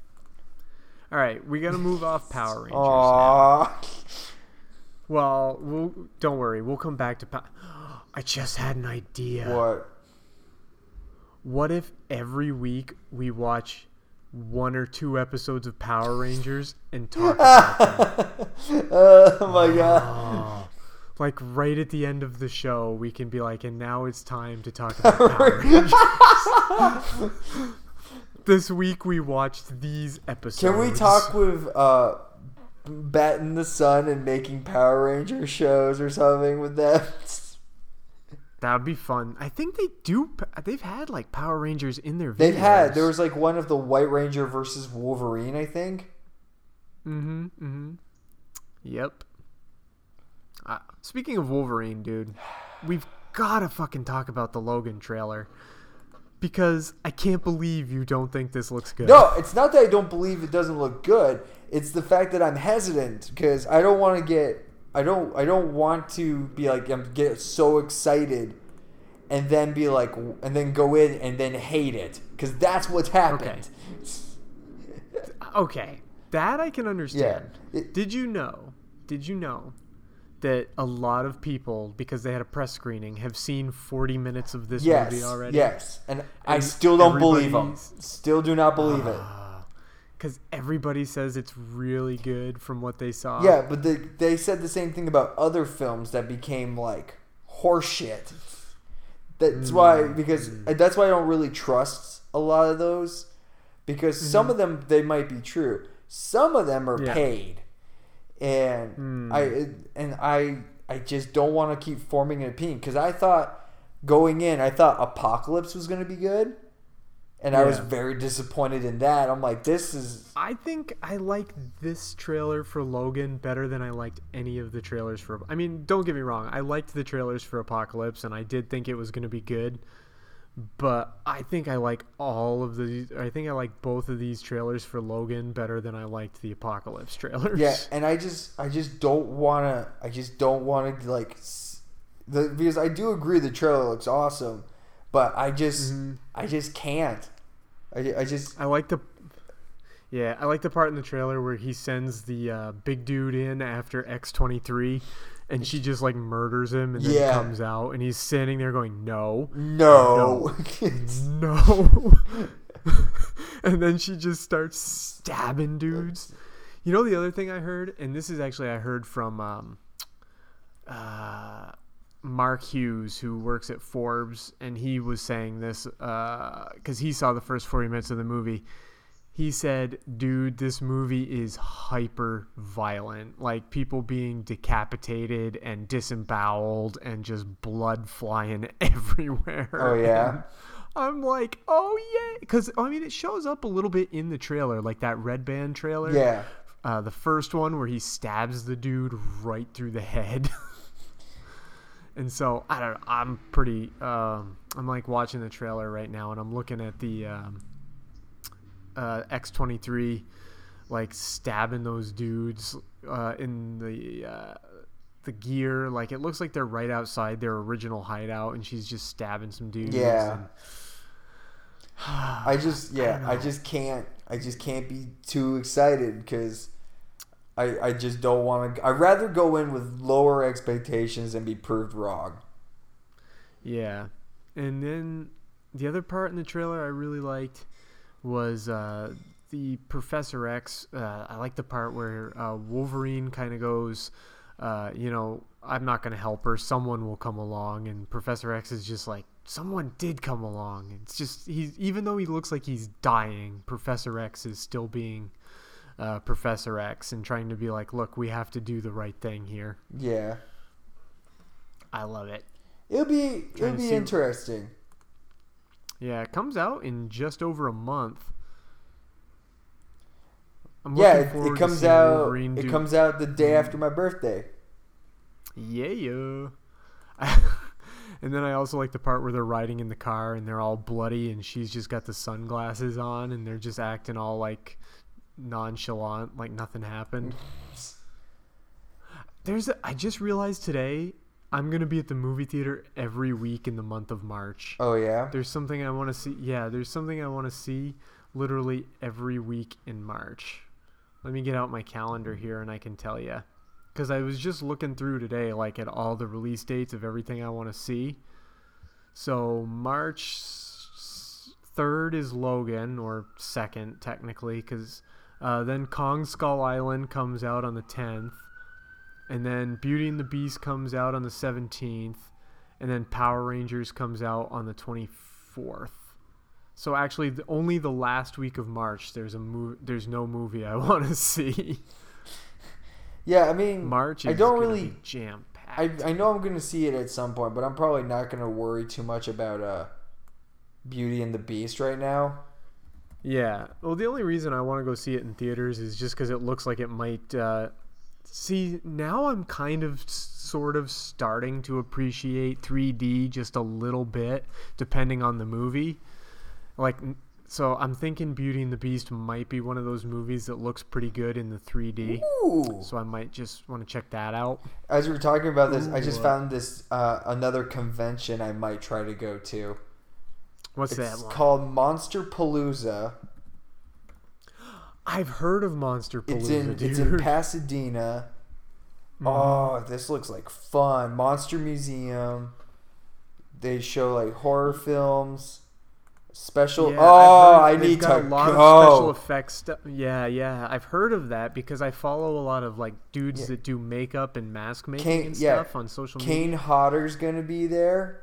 All right, we gotta move off Power Rangers. now. Aww. Well, we'll don't worry. We'll come back to. Pa- I just had an idea. What? What if every week we watch one or two episodes of Power Rangers and talk about them? oh my god. Like right at the end of the show, we can be like, and now it's time to talk about Power Rangers. this week we watched these episodes. Can we talk with uh Bat in the Sun and making Power Ranger shows or something with them? That would be fun. I think they do. They've had like Power Rangers in their. Videos. They've had there was like one of the White Ranger versus Wolverine, I think. Mm-hmm. Mm-hmm. Yep. Uh, speaking of Wolverine, dude, we've got to fucking talk about the Logan trailer because I can't believe you don't think this looks good. No, it's not that I don't believe it doesn't look good. It's the fact that I'm hesitant because I don't want to get I don't I don't want to be like I'm get so excited and then be like and then go in and then hate it because that's what's happened. Okay, that I can understand. Yeah. It- did you know? Did you know that a lot of people, because they had a press screening, have seen 40 minutes of this Yes, movie already? yes, and, I still don't believe them. Still do not believe it. Ah, because everybody says it's really good from what they saw. Yeah, but they they said the same thing about other films that became like horseshit. That's why mm, because mm. that's why I don't really trust a lot of those because some mm-hmm. of them they might be true. Some of them are Yeah. paid, and hmm. I and I I just don't want to keep forming an opinion because I thought going in I thought Apocalypse was going to be good, and I was very disappointed in that. I'm like, this is I think I like this trailer for Logan better than I liked any of the trailers for. I mean, don't get me wrong. I liked the trailers for Apocalypse, and I did think it was going to be good. But I think I like all of the. I think I like both of these trailers for Logan better than I liked the Apocalypse trailers. yeah, and I just I just don't want to. I just don't want to like the because I do agree the trailer looks awesome, but I just Mm-hmm. I just can't. I, I just I like the. Yeah, I like the part in the trailer where he sends the uh, big dude in after X twenty three, and she just like murders him, and then Yeah. comes out, and he's standing there going, "No, no. no," and then she just starts stabbing dudes. You know the other thing I heard, and this is actually I heard from um, uh, Mark Hughes, who works at Forbes, and he was saying this because he saw the first 40 minutes of the movie. He said, dude, this movie is hyper violent. Like people being decapitated and disemboweled and just blood flying everywhere. Oh, yeah? I'm like, oh yeah, because I mean, it shows up a little bit in the trailer, like that red band trailer. Yeah. Uh, the first one where he stabs the dude right through the head. and so I don't know. I'm pretty. Um, I'm like watching the trailer right now, and I'm looking at the um, uh, X23, like stabbing those dudes uh, in the. Uh, the gear, like it looks like they're right outside their original hideout, and she's just stabbing some dudes. Yeah. and- I just yeah, I, just can't I just can't be too excited because I I just don't want to. I'd rather go in with lower expectations and be proved wrong. Yeah. And then the other part in the trailer I really liked was uh, the Professor X. Uh, I like the part where uh, Wolverine kind of goes, uh, you know, I'm not going to help her. Someone will come along. And Professor X is just like, someone did come along. It's just, he's, even though he looks like he's dying, Professor X is still being. Uh, Professor X and trying to be like, look, we have to do the right thing here. Yeah, I love it. it'll be it'll be interesting. Yeah, it comes out in just over a month. I'm Yeah, it, it comes out. Wolverine It do- comes out the day mm-hmm. after my birthday. Yeah, yeah. and then I also like the part where they're riding in the car and they're all bloody and she's just got the sunglasses on and they're just acting all like nonchalant, like nothing happened. There's a, I just realized today I'm gonna be at the movie theater every week in the month of March. Oh yeah, There's something I want to see. Yeah, there's something I want to see literally every week in March. Let me get out my calendar here and I can tell you. Because I was just looking through today, like at all the release dates of everything I want to see. So March 3rd is Logan, or 2nd technically, because uh, then Kong Skull Island comes out on the 10th. And then Beauty and the Beast comes out on the 17th and then Power Rangers comes out on the 24th. So actually, the, only the last week of March there's a mov- there's no movie I want to see. yeah. I mean, March is I don't really. jam I packed. I know I'm gonna see it at some point, but I'm probably not gonna worry too much about uh, Beauty and the Beast right now. Yeah. Well, the only reason I want to go see it in theaters is just because it looks like it might. Uh, see, now I'm kind of sort of starting to appreciate 3D just a little bit, depending on the movie. Like, so I'm thinking Beauty and the Beast might be one of those movies that looks pretty good in the 3D. Ooh. So I might just want to check that out. As we were talking about this, I just found this uh, another convention I might try to go to. What's It's that one? called Monster Palooza. I've heard of Monster Palooza, It's in dude. it's in Pasadena. Mm-hmm. Oh, this looks like fun. Monster Museum. They show like horror films. Special. Yeah, oh, I need got to a lot go. of special effects stuff. Yeah, yeah, I've heard of that because I follow a lot of like dudes Yeah. that do makeup and mask making Kane, and yeah, stuff on social media. Kane. Hodder's gonna be there.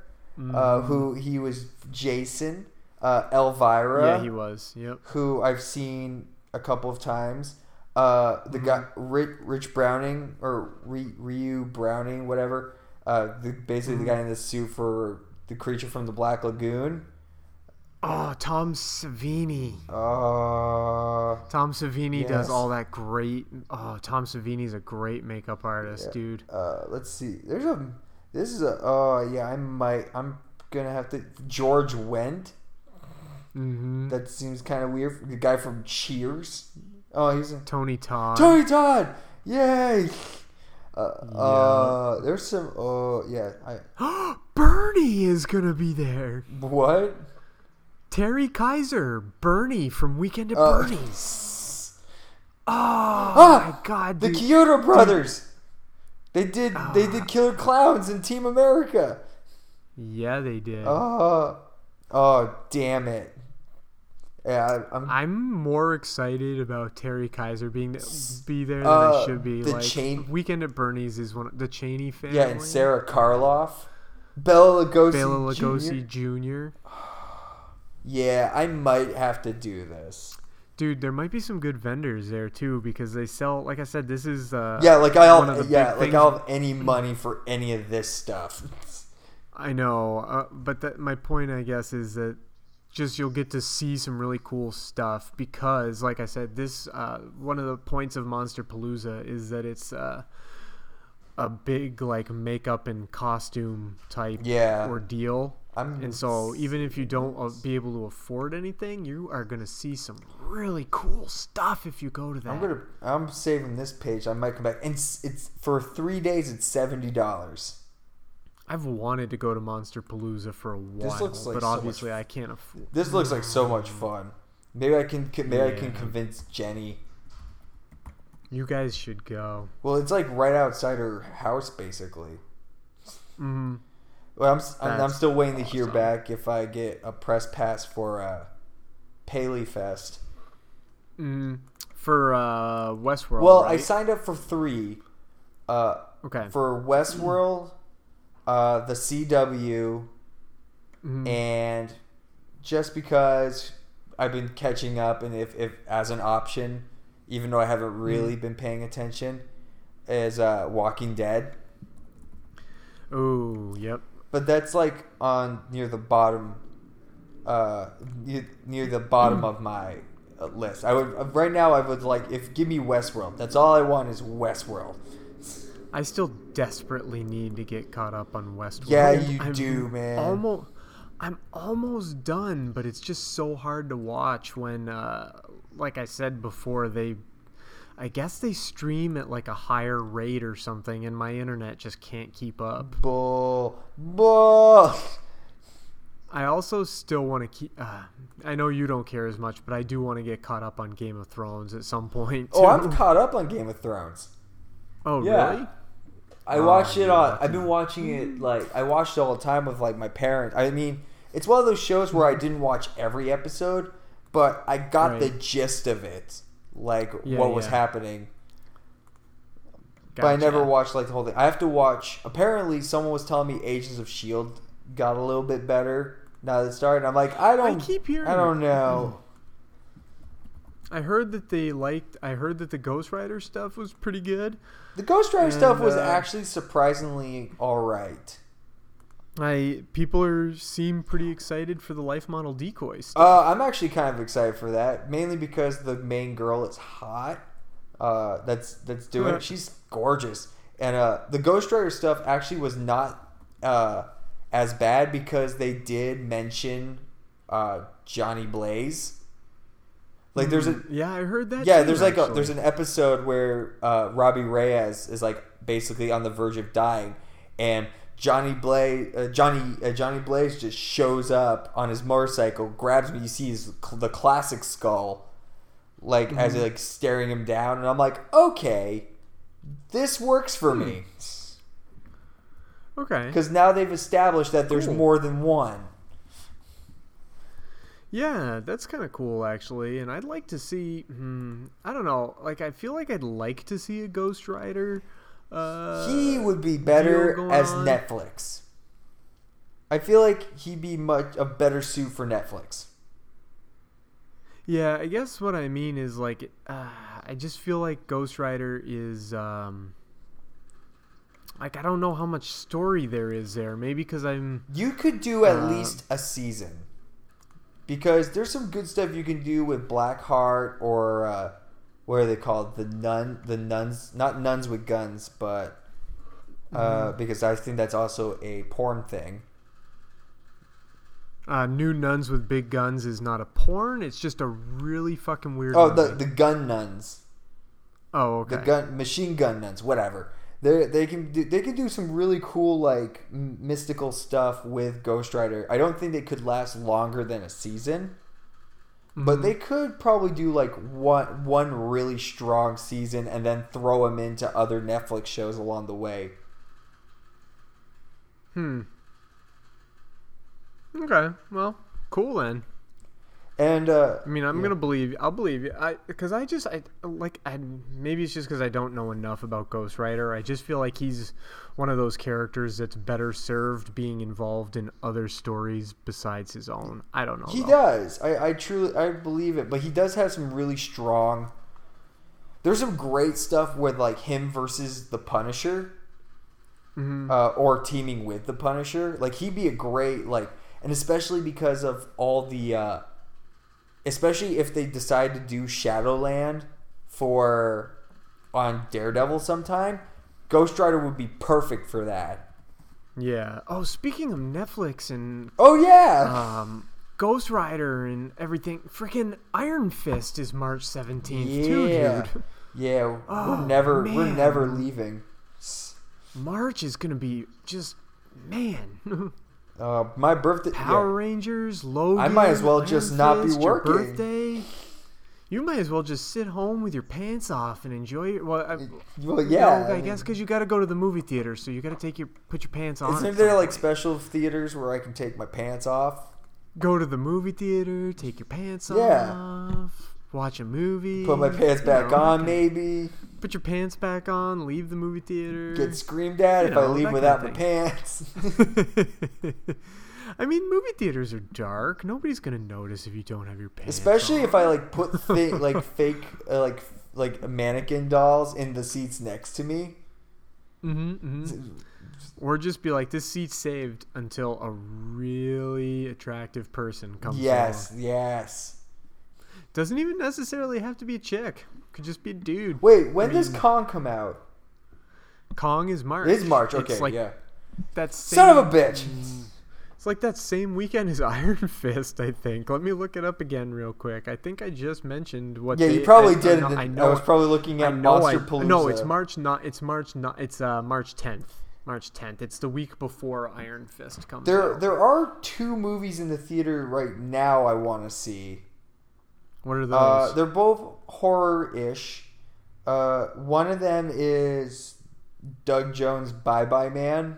Uh, who he was Jason, uh, Elvira. Yeah, he was. Yep. who I've seen a couple of times. Uh, the guy Mm-hmm. Rich, Rich Browning or Ry- Ricou Browning, whatever. Uh, the, basically Mm-hmm. the guy in the suit for the creature from the Black Lagoon. Oh, Tom Savini. Uh, Tom Savini Yes. does all that great. Oh, Tom Savini's a great makeup artist, dude. uh, let's see. There's a. This is a. Oh yeah, I might. I'm gonna have to. George Wendt. Mm-hmm. That seems kind of weird. The guy from Cheers. Oh, he's a Tony Todd. Tony Todd. Yay. Uh, uh, there's some. Oh yeah. I Bernie is gonna be there. what? Terry Kiser, Bernie from Weekend at Uh, Bernie's. Oh Ah, my god, The dude. Chiodo brothers. They did. They Ah. did Killer Klowns in Team America. yeah, they did. Oh. Oh damn it. Yeah, I'm. I'm more excited about Terry Kiser being be there than Uh, I should be. the like Chain- Weekend at Bernie's is one of the Chaney family. Yeah, and Sarah Karloff. Bela Lugosi. Bela Jr. Lugosi Jr. Yeah, I might have to do this. Dude, there might be some good vendors there too because they sell. Like I said, this is uh, Yeah, like I'll yeah, like things- I'll have any money for any of this stuff. I know, uh, but that, my point, I guess, is that just you'll get to see some really cool stuff because, like I said, this uh, one of the points of Monster Palooza is that it's uh, a big like makeup and costume type Yeah. ordeal. I'm- and so even if you don't uh, be able to afford anything, you are gonna see some really cool stuff if you go to that. I'm gonna I'm saving this page. I might come back. And it's, it's for three days. It's seventy dollars. I've wanted to go to Monster Palooza for a while, This looks like but so obviously I can't afford. This looks like so much fun. Maybe I can maybe I can convince Jenny. You guys should go. Well, it's like right outside her house, basically. Mm-hmm. Well, I'm, I'm, I'm still waiting to hear back if I get a press pass for uh, Paley Fest. Mm, for uh, Westworld. Well, I signed up for three. Uh, Okay. For Westworld, uh, the CW, Mhm. and just because I've been catching up, and if, if as an option, even though I haven't really Mm. been paying attention, is uh, Walking Dead. Oh, yep. But that's like on near the bottom, uh, near, near the bottom of my uh, list. I would uh, right now. I would like if give me Westworld. That's all I want is Westworld. I still desperately need to get caught up on Westworld. Yeah, you I'm do, man. Almost, I'm almost done, but it's just so hard to watch when, uh, like I said before, they, I guess they stream at like a higher rate or something, and my internet just can't keep up. Bull, bull. I also still want to keep. Uh, I know you don't care as much, but I do want to get caught up on Game of Thrones at some point. Oh, I'm caught up on Game of Thrones. Oh, Yeah. really? I Oh, it on. I've been watching it like I watched it all the time with like my parents. I mean, it's one of those shows where I didn't watch every episode, but I got the gist of it, like Yeah, what was yeah. happening. But I never watched like the whole thing. I have to watch. Apparently, someone was telling me Agents of Shield got a little bit better now that it started. I'm like, I don't. keep hearing I don't know. Mm. I heard that they liked. I heard that the Ghost Rider stuff was pretty good. The Ghost Rider stuff was uh, actually surprisingly all right. I people are seem pretty excited for the life model decoys. Uh, I'm actually kind of excited for that, mainly because the main girl is hot. Uh, that's that's doing it. She's gorgeous, and uh, the Ghost Rider stuff actually was not uh, as bad because they did mention uh, Johnny Blaze. Like there's a yeah, I heard that. yeah, too, there's like a there's an episode where uh, Robbie Reyes is like basically on the verge of dying, and Johnny Blaze uh, Johnny uh, Johnny Blaze just shows up on his motorcycle, grabs me. You see his the classic skull, like as Mhm. like staring him down, and I'm like, okay, this works for me okay. because now they've established that there's Cool. more than one. Yeah, that's kind of cool actually, and I'd like to see. Hmm, I don't know. Like, I feel like I'd like to see a Ghost Rider. Uh, he would be better as on. Netflix. I feel like he'd be much a better suit for Netflix. Yeah, I guess what I mean is like, uh, I just feel like Ghost Rider is. um like I don't know how much story there is there. Maybe because I'm You could do at Uh, least a season. Because there's some good stuff you can do with Blackheart or uh, what are they called? The nun, the nuns, not nuns with guns, but uh, Mhm. because I think that's also a porn thing. Uh, New Nuns with Big Guns is not a porn. It's just a really fucking weird. Oh, the the gun nuns. oh, okay. the gun machine gun nuns whatever they they can do, they can do some really cool like mystical stuff with Ghost Rider. I don't think they could last longer than a season, but Mhm. they could probably do like one one really strong season and then throw them into other Netflix shows along the way. Hmm. Okay. Well, cool then. And uh, I mean, I'm yeah. gonna believe. I'll believe you. I because I just I like I maybe it's just because I don't know enough about Ghost Rider. I just feel like he's one of those characters that's better served being involved in other stories besides his own. I don't know. He though. does. I, I truly I believe it, but he does have some really strong. There's some great stuff with like him versus the Punisher, Mhm. uh, or teaming with the Punisher. Like he'd be a great like, and especially because of all the, uh, especially if they decide to do Shadowland for on Daredevil sometime, Ghost Rider would be perfect for that. Yeah. Oh, speaking of Netflix and Oh yeah, um, Ghost Rider and everything, freaking Iron Fist is March seventeenth too, yeah, dude. yeah. Oh, we're never we're never leaving. March is gonna be just man. Uh, my birthday. Power yeah. Rangers, Logan. I might as well just not be Fist, your working. birthday. You might as well just sit home with your pants off and enjoy it. Well, I, Well, you yeah. know, I I, guess because you got to go to the movie theater, so you got to take your put your pants on. Isn't there like special theaters where I can take my pants off? go to the movie theater, take your pants Yeah. off, watch a movie, Put my pants you back know, on, maybe. Put your pants back on, leave the movie theater. Get screamed at you if I know, leave that without my pants. I mean, movie theaters are dark. Nobody's gonna notice if you don't have your pants. Especially on. if I like put thi- like fake uh, like like mannequin dolls in the seats next to me. Mm-hmm, mm-hmm. Or just be like, this seat's saved until a really attractive person comes Yes, along. yes. Doesn't even necessarily have to be a chick. Could just be a dude. Wait, when I does Kong come out? Kong is March. It is March. It's Okay, like yeah. that Son of a bitch. It's like that same weekend as Iron Fist, I think. Let me look it up again real quick. I think I just mentioned what. Yeah, they- you probably I, did. I know, I I was probably looking at Monster Palooza. No, it's March not. It's March not. It's uh, March tenth. March tenth. It's the week before Iron Fist comes. There, out. there are two movies in the theater right now I want to see. What are those? Uh, they're both horror-ish. Uh, one of them is Doug Jones' Bye Bye Man.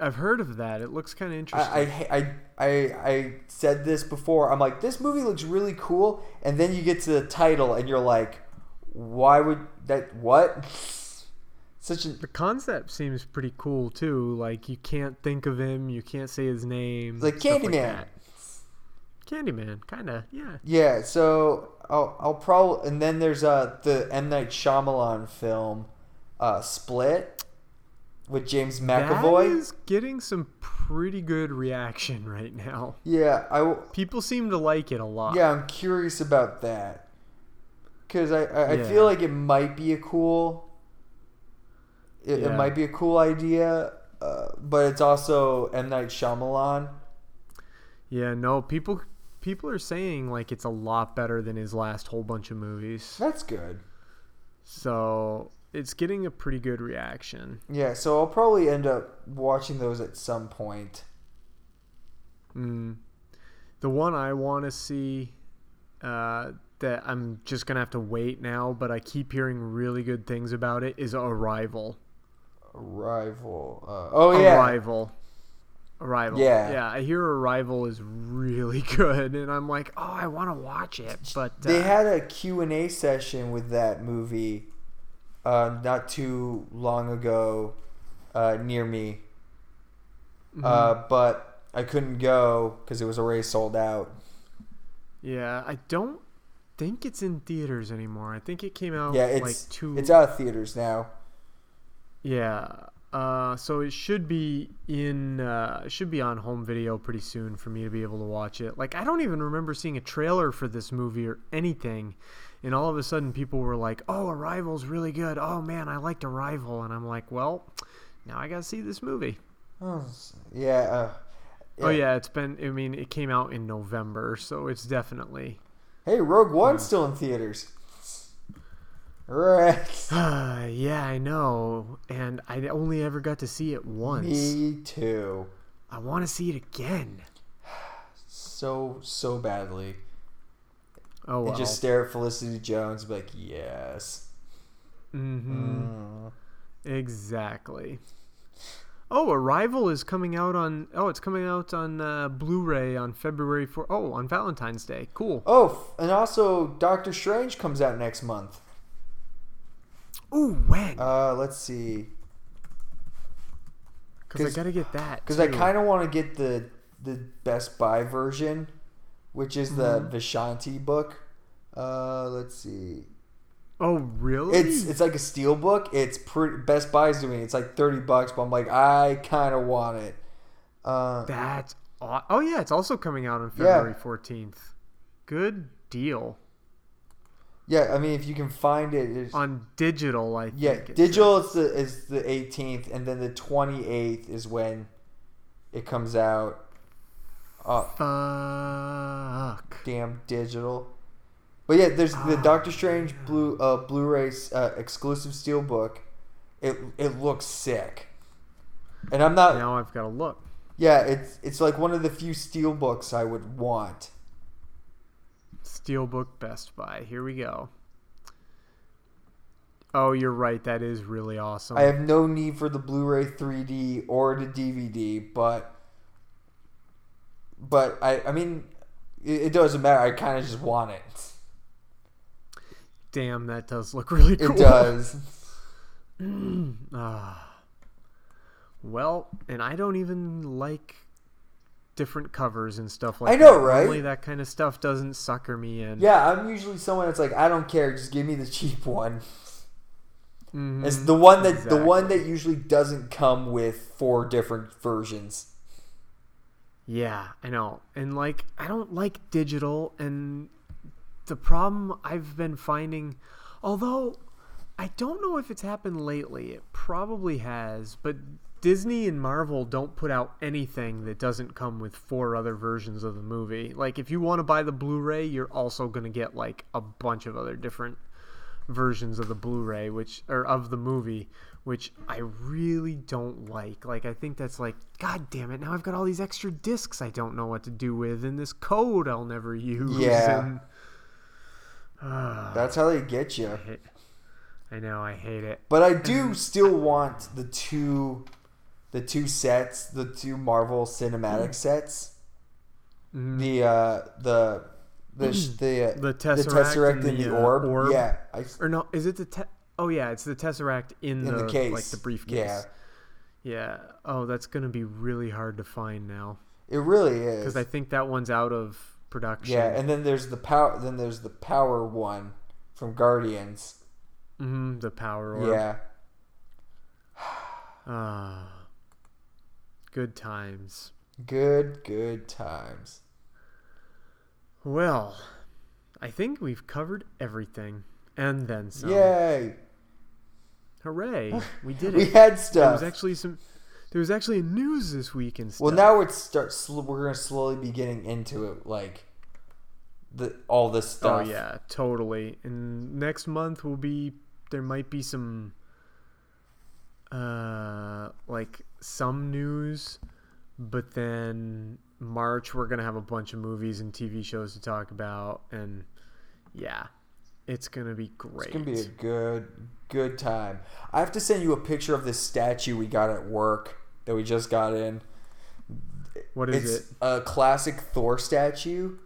I've heard of that. It looks kind of interesting. I, I, I, I, I said this before. I'm like, this movie looks really cool, and then you get to the title, and you're like, why would that? What? Such a the concept seems pretty cool too. Like you can't think of him, you can't say his name. like Candyman. that. Candyman, kind of. Yeah. Yeah, so I'll I'll probably and then there's uh the M Night Shyamalan film, uh Split, with James McAvoy. That is getting some pretty good reaction right now. Yeah, I w- People seem to like it a lot. yeah I'm curious about that because I I, I Yeah. feel like it might be a cool. It, it might be a cool idea, uh, but it's also M Night Shyamalan. Yeah, no, people people are saying like it's a lot better than his last whole bunch of movies. That's good. So, it's getting a pretty good reaction. Yeah, so I'll probably end up watching those at some point. Mm. The one I want to see uh, that I'm just going to have to wait now, but I keep hearing really good things about it is Arrival. Arrival. Uh, oh yeah. Arrival. Arrival. Yeah. Yeah, I hear Arrival is really good and I'm like, "Oh, I want to watch it." But They uh, had a Q&A session with that movie uh, not too long ago uh, near me. Uh, Mm-hmm. but I couldn't go because it was already sold out. Yeah, I don't think it's in theaters anymore. I think it came out Yeah, like it's two it's out of theaters now. Yeah, Uh, so it should be in uh, it should be on home video pretty soon for me to be able to watch it. Like I don't even remember seeing a trailer for this movie or anything, and all of a sudden people were like, "Oh, Arrival's really good. Oh man, I liked Arrival," and I'm like, "Well, now I gotta see this movie." Oh, yeah. Uh, Oh yeah, it's been. I mean, it came out in November, so it's definitely. Hey, Rogue One's still in theaters. Right. yeah, I know, and I only ever got to see it once. Me too. I want to see it again. So so badly. Oh well. And just stare at Felicity Jones, and be like, yes. Mm-hmm. Mm. Exactly. Oh, Arrival is coming out on. Oh, it's coming out on uh, Blu-ray on February four. Oh, on Valentine's Day. Cool. Oh, and also Doctor Strange comes out next month. Ooh, when? Uh, let's see. Because I gotta get that. Because I kind of want to get the the Best Buy version, which is the Mhm. Vishanti book. Uh, let's see. Oh, really? It's it's like a steel book. It's pretty. Best Buy's doing. it. It's like thirty bucks, but I'm like, I kind of want it. Uh, That's. aw- Oh yeah, it's also coming out on February fourteenth. Good deal. Yeah, I mean, if you can find it, On digital, I think. yeah, it digital is the is the 18th, and then the 28th is when it comes out. Uh, Fuck. damn digital. But yeah, there's the Ah, Doctor Strange blue uh, Blu-ray uh, exclusive steelbook. It it looks sick, and I'm not. Now I've got to look. Yeah, it's it's like one of the few steelbooks I would want. Steelbook Best Buy. Here we go. Oh, you're right. That is really awesome. I have no need for the Blu-ray 3D or the DVD, but but I I mean it, it doesn't matter. I kind of just want it. Damn, that does look really cool. It does. ah. Well, and I don't even like different covers and stuff like I know, that. right? Normally that kind of stuff doesn't sucker me in. Yeah, I'm usually someone that's like, I don't care, just give me the cheap one. Mhm, It's the one that the one that usually doesn't come with four different versions. Yeah, I know. And like I don't like digital and the problem I've been finding although I don't know if it's happened lately. It probably has, but Disney and Marvel don't put out anything that doesn't come with four other versions of the movie. Like if you want to buy the Blu-ray, you're also going to get like a bunch of other different versions of the Blu-ray which or of the movie which I really don't like. Like I think that's like god damn it. Now I've got all these extra discs I don't know what to do with and this code I'll never use Yeah. and Ah, That's how they get you. I, hate, I know I hate it. But I do still want the two, the two sets, the two Marvel cinematic sets. Mhm. The uh, the the sh- the uh, the Tesseract, and and the, uh, orb. Yeah, I, or no, is it the te- Oh yeah, it's the Tesseract in, In the case. like the briefcase. Yeah. Yeah. Oh, that's gonna be really hard to find now it really is. because I think that one's out of production. yeah, and then there's the power. Then there's the power one from Guardians. hmm the power orb. Yeah, Ah. Good times. good good times. Well, I think we've covered everything and then some. Yay! Hooray! We did it. We had stuff. There was actually some. There was actually news this week and stuff. Well, now we're start. We're gonna slowly be getting into it, like the all this stuff. Oh yeah, totally. And next month will be there might be some uh like some news, but then March we're to have a bunch of movies and TV shows to talk about and yeah, it's to be great. It's gonna be a good good time. I have to send you a picture of this statue we got at work that we just got in. What is it's it? a classic Thor statue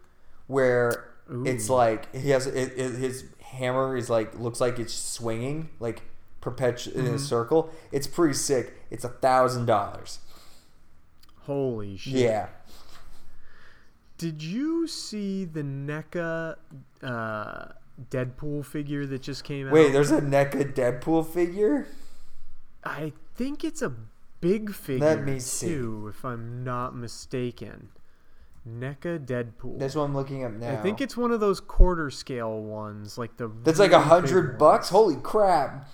where it's like he has it, it, his hammer is like looks like it's swinging like perpetu- in a Mhm. circle. It's pretty sick. It's a thousand dollars. Holy shit. Yeah. Did you see the NECA uh Deadpool figure that just came out? Wait, there's a NECA Deadpool figure. I think it's a big figure Let me see. too, if I'm not mistaken. NECA Deadpool. That's what I'm looking up now. I think it's one of those quarter scale ones, like the. That's like a hundred bucks. Holy crap!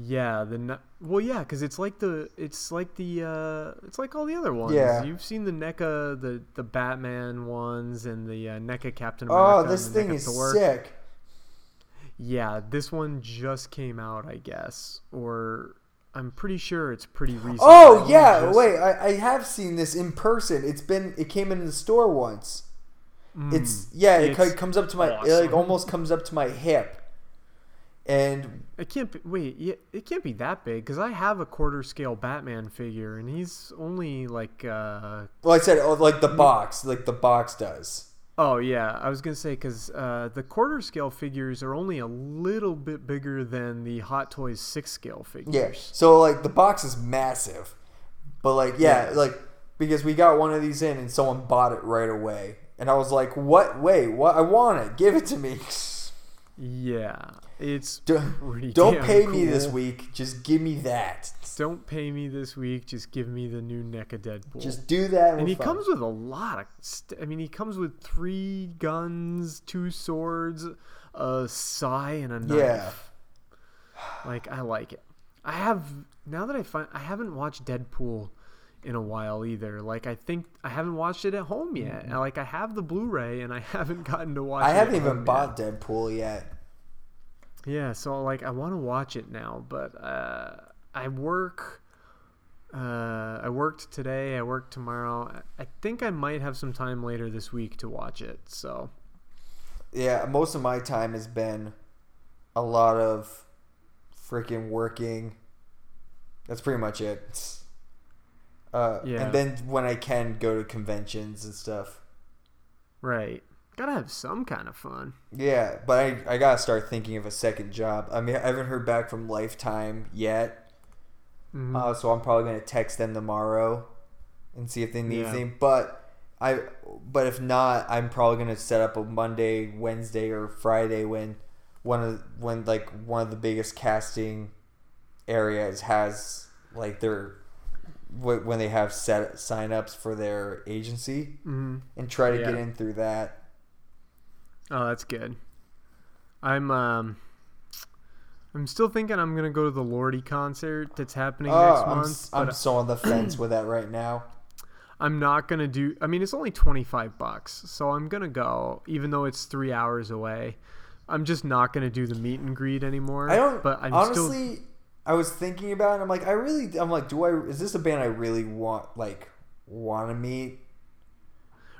Yeah, the ne- well, yeah, because it's like the it's like the uh it's like all the other ones. Yeah. you've seen the NECA, the the Batman ones, and the uh, NECA Captain Oh, America. this and the thing NECA is Thor. sick. Yeah, this one just came out, I guess, or I'm pretty sure it's pretty recent. Oh I yeah, just- wait, I, I have seen this in person. It's been it came in the store once. It's yeah, it Mm. It's comes up to my it like almost comes up to my hip. And It can't be. Wait, yeah, it can't be that big because I have a quarter scale Batman figure, and he's only like. uh well, I said oh, like the box, like the box does. Oh yeah, I was gonna say because uh, the quarter scale figures are only a little bit bigger than the Hot Toys six scale figures. Yeah. So like the box is massive, but like yeah, Yeah. like because we got one of these in and someone bought it right away, and I was like, what? Wait, what? I want it. Give it to me. Yeah, it's Don't, pretty don't damn pay me this week. Just give me that. Don't pay me this week. Just give me the new NECA Deadpool. Just do that. and we're he fine. Uh, comes with a lot of. St- I mean, he comes with three guns, two swords, a sai, and a knife. Yeah. Like I like it. I have now that I find I haven't watched Deadpool in a while either. Like I think I haven't watched it at home yet. And, Like I have the Blu-ray and I haven't gotten to watch. I haven't even bought Yet. Deadpool yet. Yeah, so like I want to watch it now, but uh, I work. Uh, I worked today. I work tomorrow. I think I might have some time later this week to watch it. So Yeah, most of my time has been a lot of freaking working. That's pretty much it. Uh, Yeah. And then when I can go to conventions and stuff. right, gotta have some kind of fun. Yeah, but I, I gotta start thinking of a second job. I mean, I haven't heard back from Lifetime yet, Mhm. uh, so I'm probably gonna text them tomorrow and see if they need Yeah. anything. But I, but if not, I'm probably gonna set up a Monday, Wednesday, or Friday when one of when like one of the biggest casting areas has like their wh- when they have set signups for their agency Mhm. and try to Yeah. get in through that. Oh, that's good. I'm um I'm still thinking I'm gonna go to the Lordi concert that's happening Oh, next I'm, month. s- I'm so on the fence with that right now. I'm not gonna do. I mean, it's only twenty five bucks, so I'm gonna go, even though it's three hours away. I'm just not gonna do the meet and greet anymore. I don't. But I'm honestly, still. I was thinking about it. I'm like, I really. I'm like, do I? Is this a band I really want? Like, want to meet?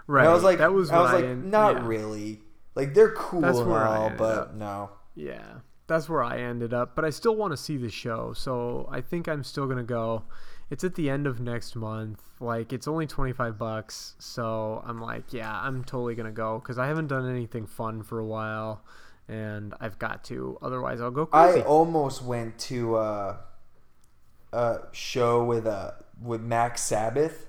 Right. And I was like, that was I was what like, en- not yeah. really. Like, they're cool That's and all, but up. no. Yeah, that's where I ended up. But I still want to see the show, so I think I'm still gonna go. It's at the end of next month. Like it's only 25 bucks, so I'm like, yeah, I'm totally gonna go because I haven't done anything fun for a while, and I've got to. Otherwise, I'll go crazy. I almost went to uh, a show with uh, with Max Sabbath.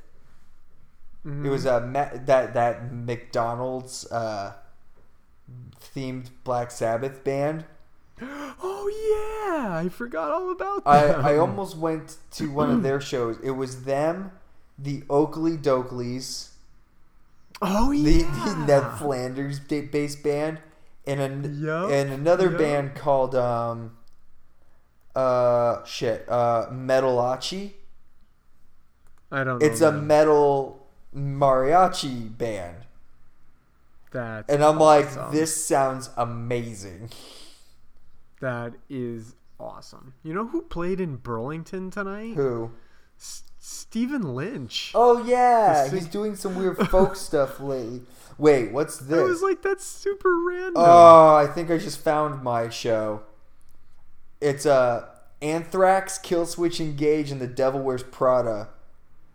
Mm-hmm. It was a that that McDonald's uh, themed Black Sabbath band. oh yeah, I forgot all about that. I I almost went to one of their shows. It was them, the Okilly Dokillys, oh yeah, the Ned Flanders based band, and an, Yup, and another yup. band called um uh shit uh Metalachi. I don't. Know It's a metal mariachi band, That's and I'm like, this sounds amazing. That is awesome. You know who played in Burlington tonight? Who? S- Stephen Lynch. Oh yeah, he's doing some weird folk stuff lately. Wait, what's this? I was like, that's super random. Oh, I think I just found my show. It's uh Anthrax, Killswitch Engage, and The Devil Wears Prada.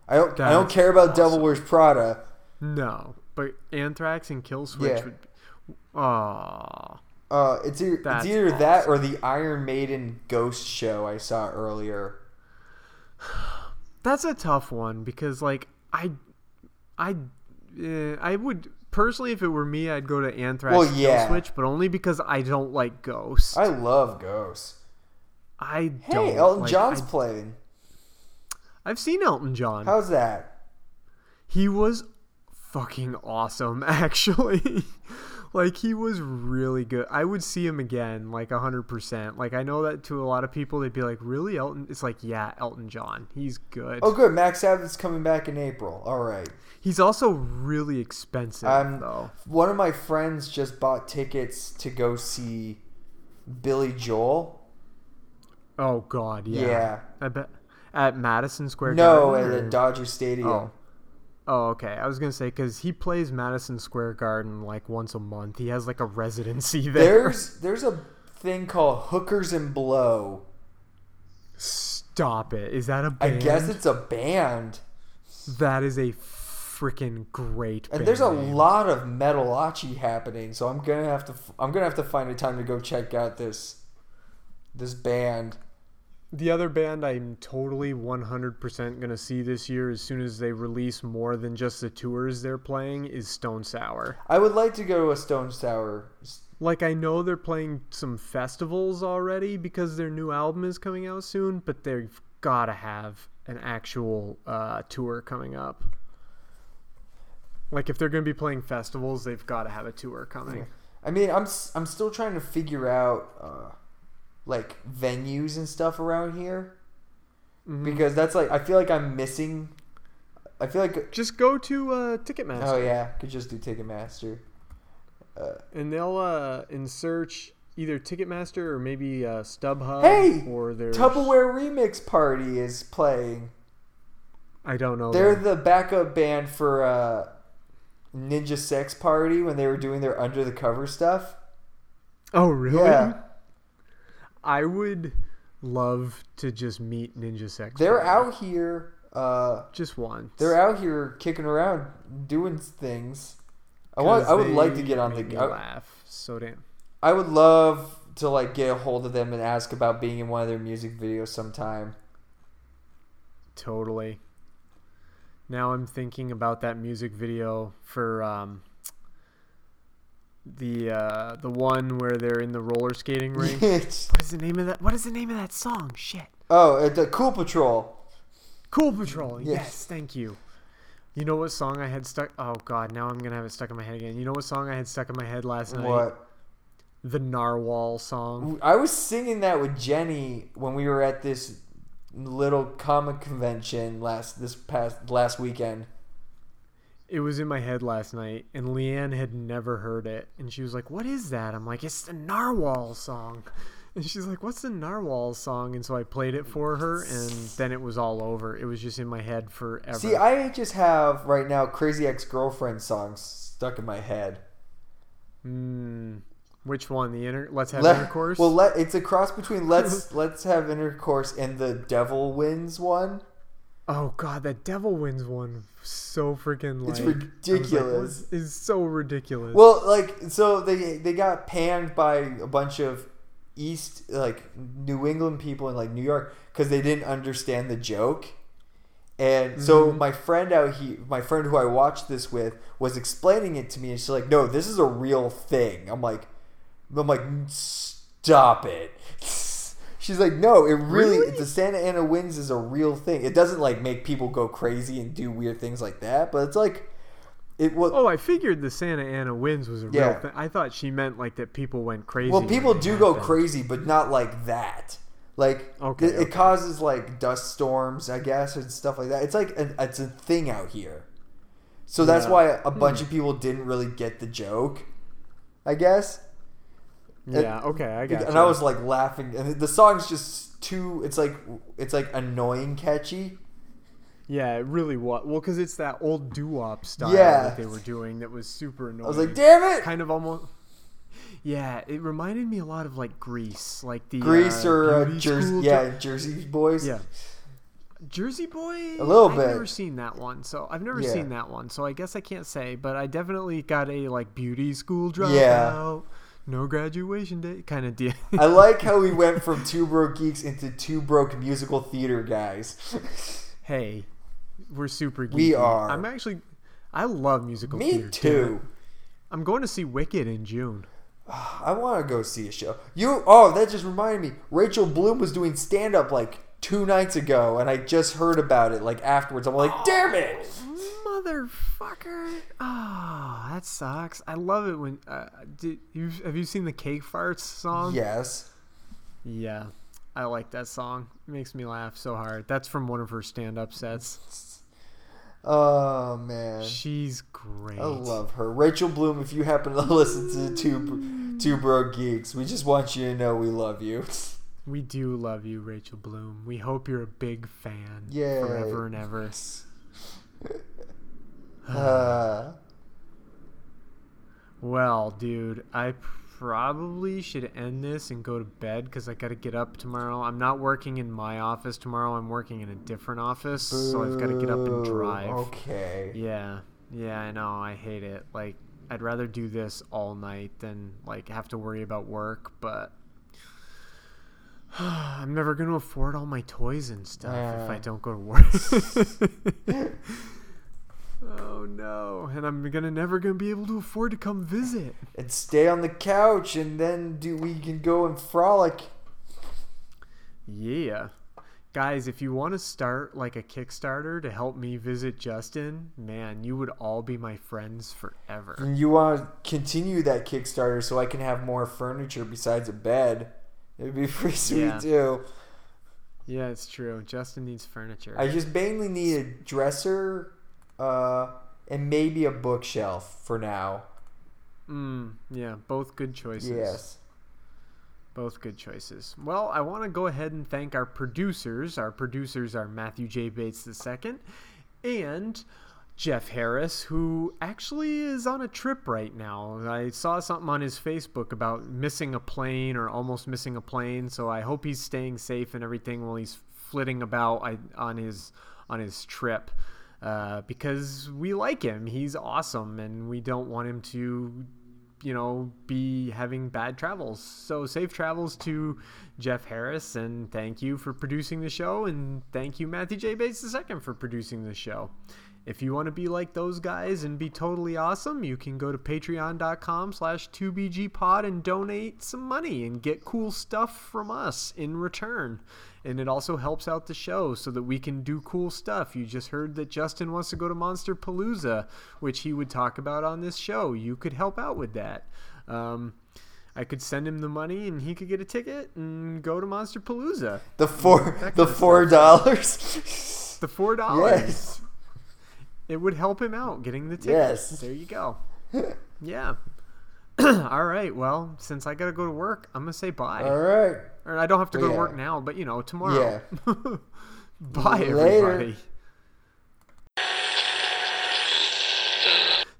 I don't I don't care about awesome. Devil Wears Prada. no, but Anthrax and Killswitch Yeah. would. Be, oh, Uh, it's either, That's it's either that or the Iron Maiden Ghost show I saw earlier. that's a tough one because like I, I, uh, I would personally if it were me I'd go to Anthrax Well, and yeah. Killswitch, but only because I don't like ghosts. I love Ghost. I don't. Hey, Elton like, John's I, playing. I've seen Elton John. How's that? He was fucking awesome, actually. like he was really good. I would see him again, like hundred percent. Like I know that to a lot of people, they'd be like, "Really, Elton?" It's like, yeah, Elton John. He's good. Oh, good. Max Sabbath's coming back in April. All right. He's also really expensive, Um, though. One of my friends just bought tickets to go see Billy Joel. Oh God, yeah. Yeah. I bet at Madison Square. No, Garden, at or- the Dodger Stadium. Oh. Oh, okay. I was gonna say because he plays Madison Square Garden like once a month. He has like a residency there. There's there's a thing called Hookers and Blow. Stop it. Is that a band? I guess it's a band. that is a freaking great. And there's a name. lot of metalachi happening, so I'm gonna have to I'm gonna have to find a time to go check out this this band. The other band I'm totally 100% gonna see this year as soon as they release more than just the tours they're playing is Stone Sour. I would like to go to a Stone Sour. Like I know they're playing some festivals already because their new album is coming out soon, but they've got to have an actual uh, tour coming up. Like if they're going to be playing festivals, they've got to have a tour coming. I mean, I'm I'm still trying to figure out uh, like venues and stuff around here Mm-hmm. because that's like I feel like I'm missing. I feel like Just go to uh, Ticketmaster. oh yeah, could just do Ticketmaster. Uh, and they'll uh, in search either Ticketmaster or maybe uh, StubHub. hey, or their Tupperware Remix Party is playing. I don't know. They're the backup band for uh, Ninja Sex Party when they were doing their under the cover stuff. oh really? Yeah. I would love to just meet Ninja Sex. They're out here. Uh, just once. they're out here kicking around, doing things. I want. I would like to get on the. I, laugh so damn. I would love to like get a hold of them and ask about being in one of their music videos sometime. Totally. Now I'm thinking about that music video for um, the uh, the one where they're in the roller skating rink. It's- what is the name of that? What is the name of that song? Shit. oh, uh, the Cool Patrol. Cool Patrol. Yes. Yes, thank you. You know what song I had stuck? Oh God, now I'm gonna have it stuck in my head again. You know what song I had stuck in my head last night? What? The Narwhal song. I was singing that with Jenny when we were at this little comic convention last this past last weekend. It was in my head last night, and Leanne had never heard it, and she was like, "What is that?" I'm like, "It's the Narwhal song," and she's like, "What's the Narwhal song?" And so I played it for her, and then it was all over. It was just in my head forever. See, I just have right now Crazy Ex Girlfriend songs stuck in my head. Mm, which one? The inter? Let's have Let- intercourse. Well, let, it's a cross between let's let's have intercourse and the Devil Wins one. oh God, that Devil Wins one, so freaking like It's like, ridiculous. what is so ridiculous. Well, like so they they got panned by a bunch of East like New England people in like New York because they didn't understand the joke. And so Mhm. my friend out here, my friend who I watched this with, was explaining it to me, and she's like, "No, this is a real thing." I'm like, I'm like, "Stop it." She's like, "No, it really, Really? the Santa Ana winds is a real thing. It doesn't like make people go crazy and do weird things like that, but it's like, it was." Oh, I figured the Santa Ana winds was a Yeah. real thing. I thought she meant like that people went crazy. Well, people do go crazy, but not like that. Like Okay, it, it causes like dust storms, I guess, and stuff like that. It's like a, it's a thing out here. So that's Yeah. why a hmm. bunch of people didn't really get the joke. I guess. Yeah. Okay, I got. And I was like laughing, and the song's just too. It's like it's like annoying, catchy. Yeah, it really was. Well, because it's that old doo-wop style Yeah. that they were doing that was super annoying. I was like, damn it! Kind of almost. Yeah, it reminded me a lot of like Grease, like the Grease uh, or uh, Jersey, School yeah, Jersey Boys. yeah. Jersey Boy. A little I've bit. never seen that one, so I've never Yeah. seen that one, so I guess I can't say. But I definitely got a like beauty school dropout, Yeah. No graduation day kind of deal. I like how we went from two broke geeks into two broke musical theater guys. hey, we're super. Geeky. We are. I'm actually. I love musical Me theater. too. I'm going to see Wicked in June. I want to go see a show. You oh, that just reminded me. Rachel Bloom was doing stand up like two nights ago, and I just heard about it like afterwards. I'm like, oh, damn it! Motherfucker! Oh, that sucks. I love it when. Uh, did you have you seen the Cake Farts song? Yes. Yeah, I like that song. It makes me laugh so hard. That's from one of her stand-up sets. Oh man, She's great. I love her. Rachel Bloom, if you happen to listen to Two Two Bro Geeks, we just want you to know we love you. We do love you, Rachel Bloom. We hope you're a big fan. Yay. Forever and ever. Uh, Well, dude, I probably should end this and go to bed because I got to get up tomorrow. I'm not working in my office tomorrow. I'm working in a different office, so I've got to get up and drive. Okay. Yeah, yeah, I know. I hate it. Like, I'd rather do this all night than like have to worry about work. But I'm never gonna afford all my toys and stuff if I don't go to work. oh no! And I'm gonna never gonna be able to afford to come visit. And stay on the couch, and then do we can go and frolic. Yeah. Guys, if you want to start like a Kickstarter to help me visit Justin, man, you would all be my friends forever. And you want to continue that Kickstarter so I can have more furniture besides a bed. It'd be pretty sweet Yeah. too. Yeah, it's true. Justin needs furniture. I just mainly need a dresser, uh, and maybe a bookshelf for now. Mm, yeah, both good choices. Yes. Both good choices. Well, I want to go ahead and thank our producers. Our producers are Matthew J. Bates II and Jeff Harris, who actually is on a trip right now. I saw something on his Facebook about missing a plane or almost missing a plane, so I hope he's staying safe and everything while he's flitting about on his on his trip. Uh, because we like him, he's awesome, and we don't want him to you know, be having bad travels. So safe travels to Jeff Harris, and thank you for producing the show, and thank you Matthew J. Bates II for producing the show. If you want to be like those guys and be totally awesome, you can go to patreon.com slash 2bgpod and donate some money and get cool stuff from us in return. And it also helps out the show so that we can do cool stuff. You just heard that Justin wants to go to Monster Palooza, which he would talk about on this show. You could help out with that. Um, I could send him the money and he could get a ticket and go to Monster Palooza. The four, the four dollars. The four dollars. Yes. It would help him out getting the ticket. Yes. There you go. yeah. All right. Well, since I gotta go to work, I'm gonna say bye. All right. Or I don't have to go Yeah. to work now, but you know, tomorrow. Yeah. bye, Later. everybody.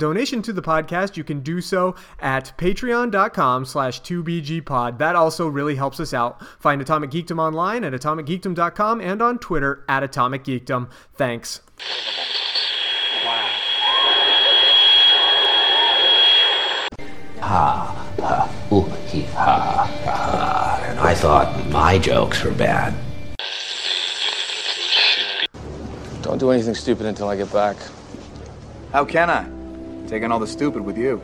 donation to the podcast, you can do so at patreon.com slash 2BGPod. That also really helps us out. Find Atomic Geekdom online at atomicgeekdom.com and on Twitter at Atomic Geekdom. Thanks. Ha, ha, ooh, hee, ha, ha. And I thought my jokes were bad. Don't do anything stupid until I get back. How can I? Taking all the stupid with you.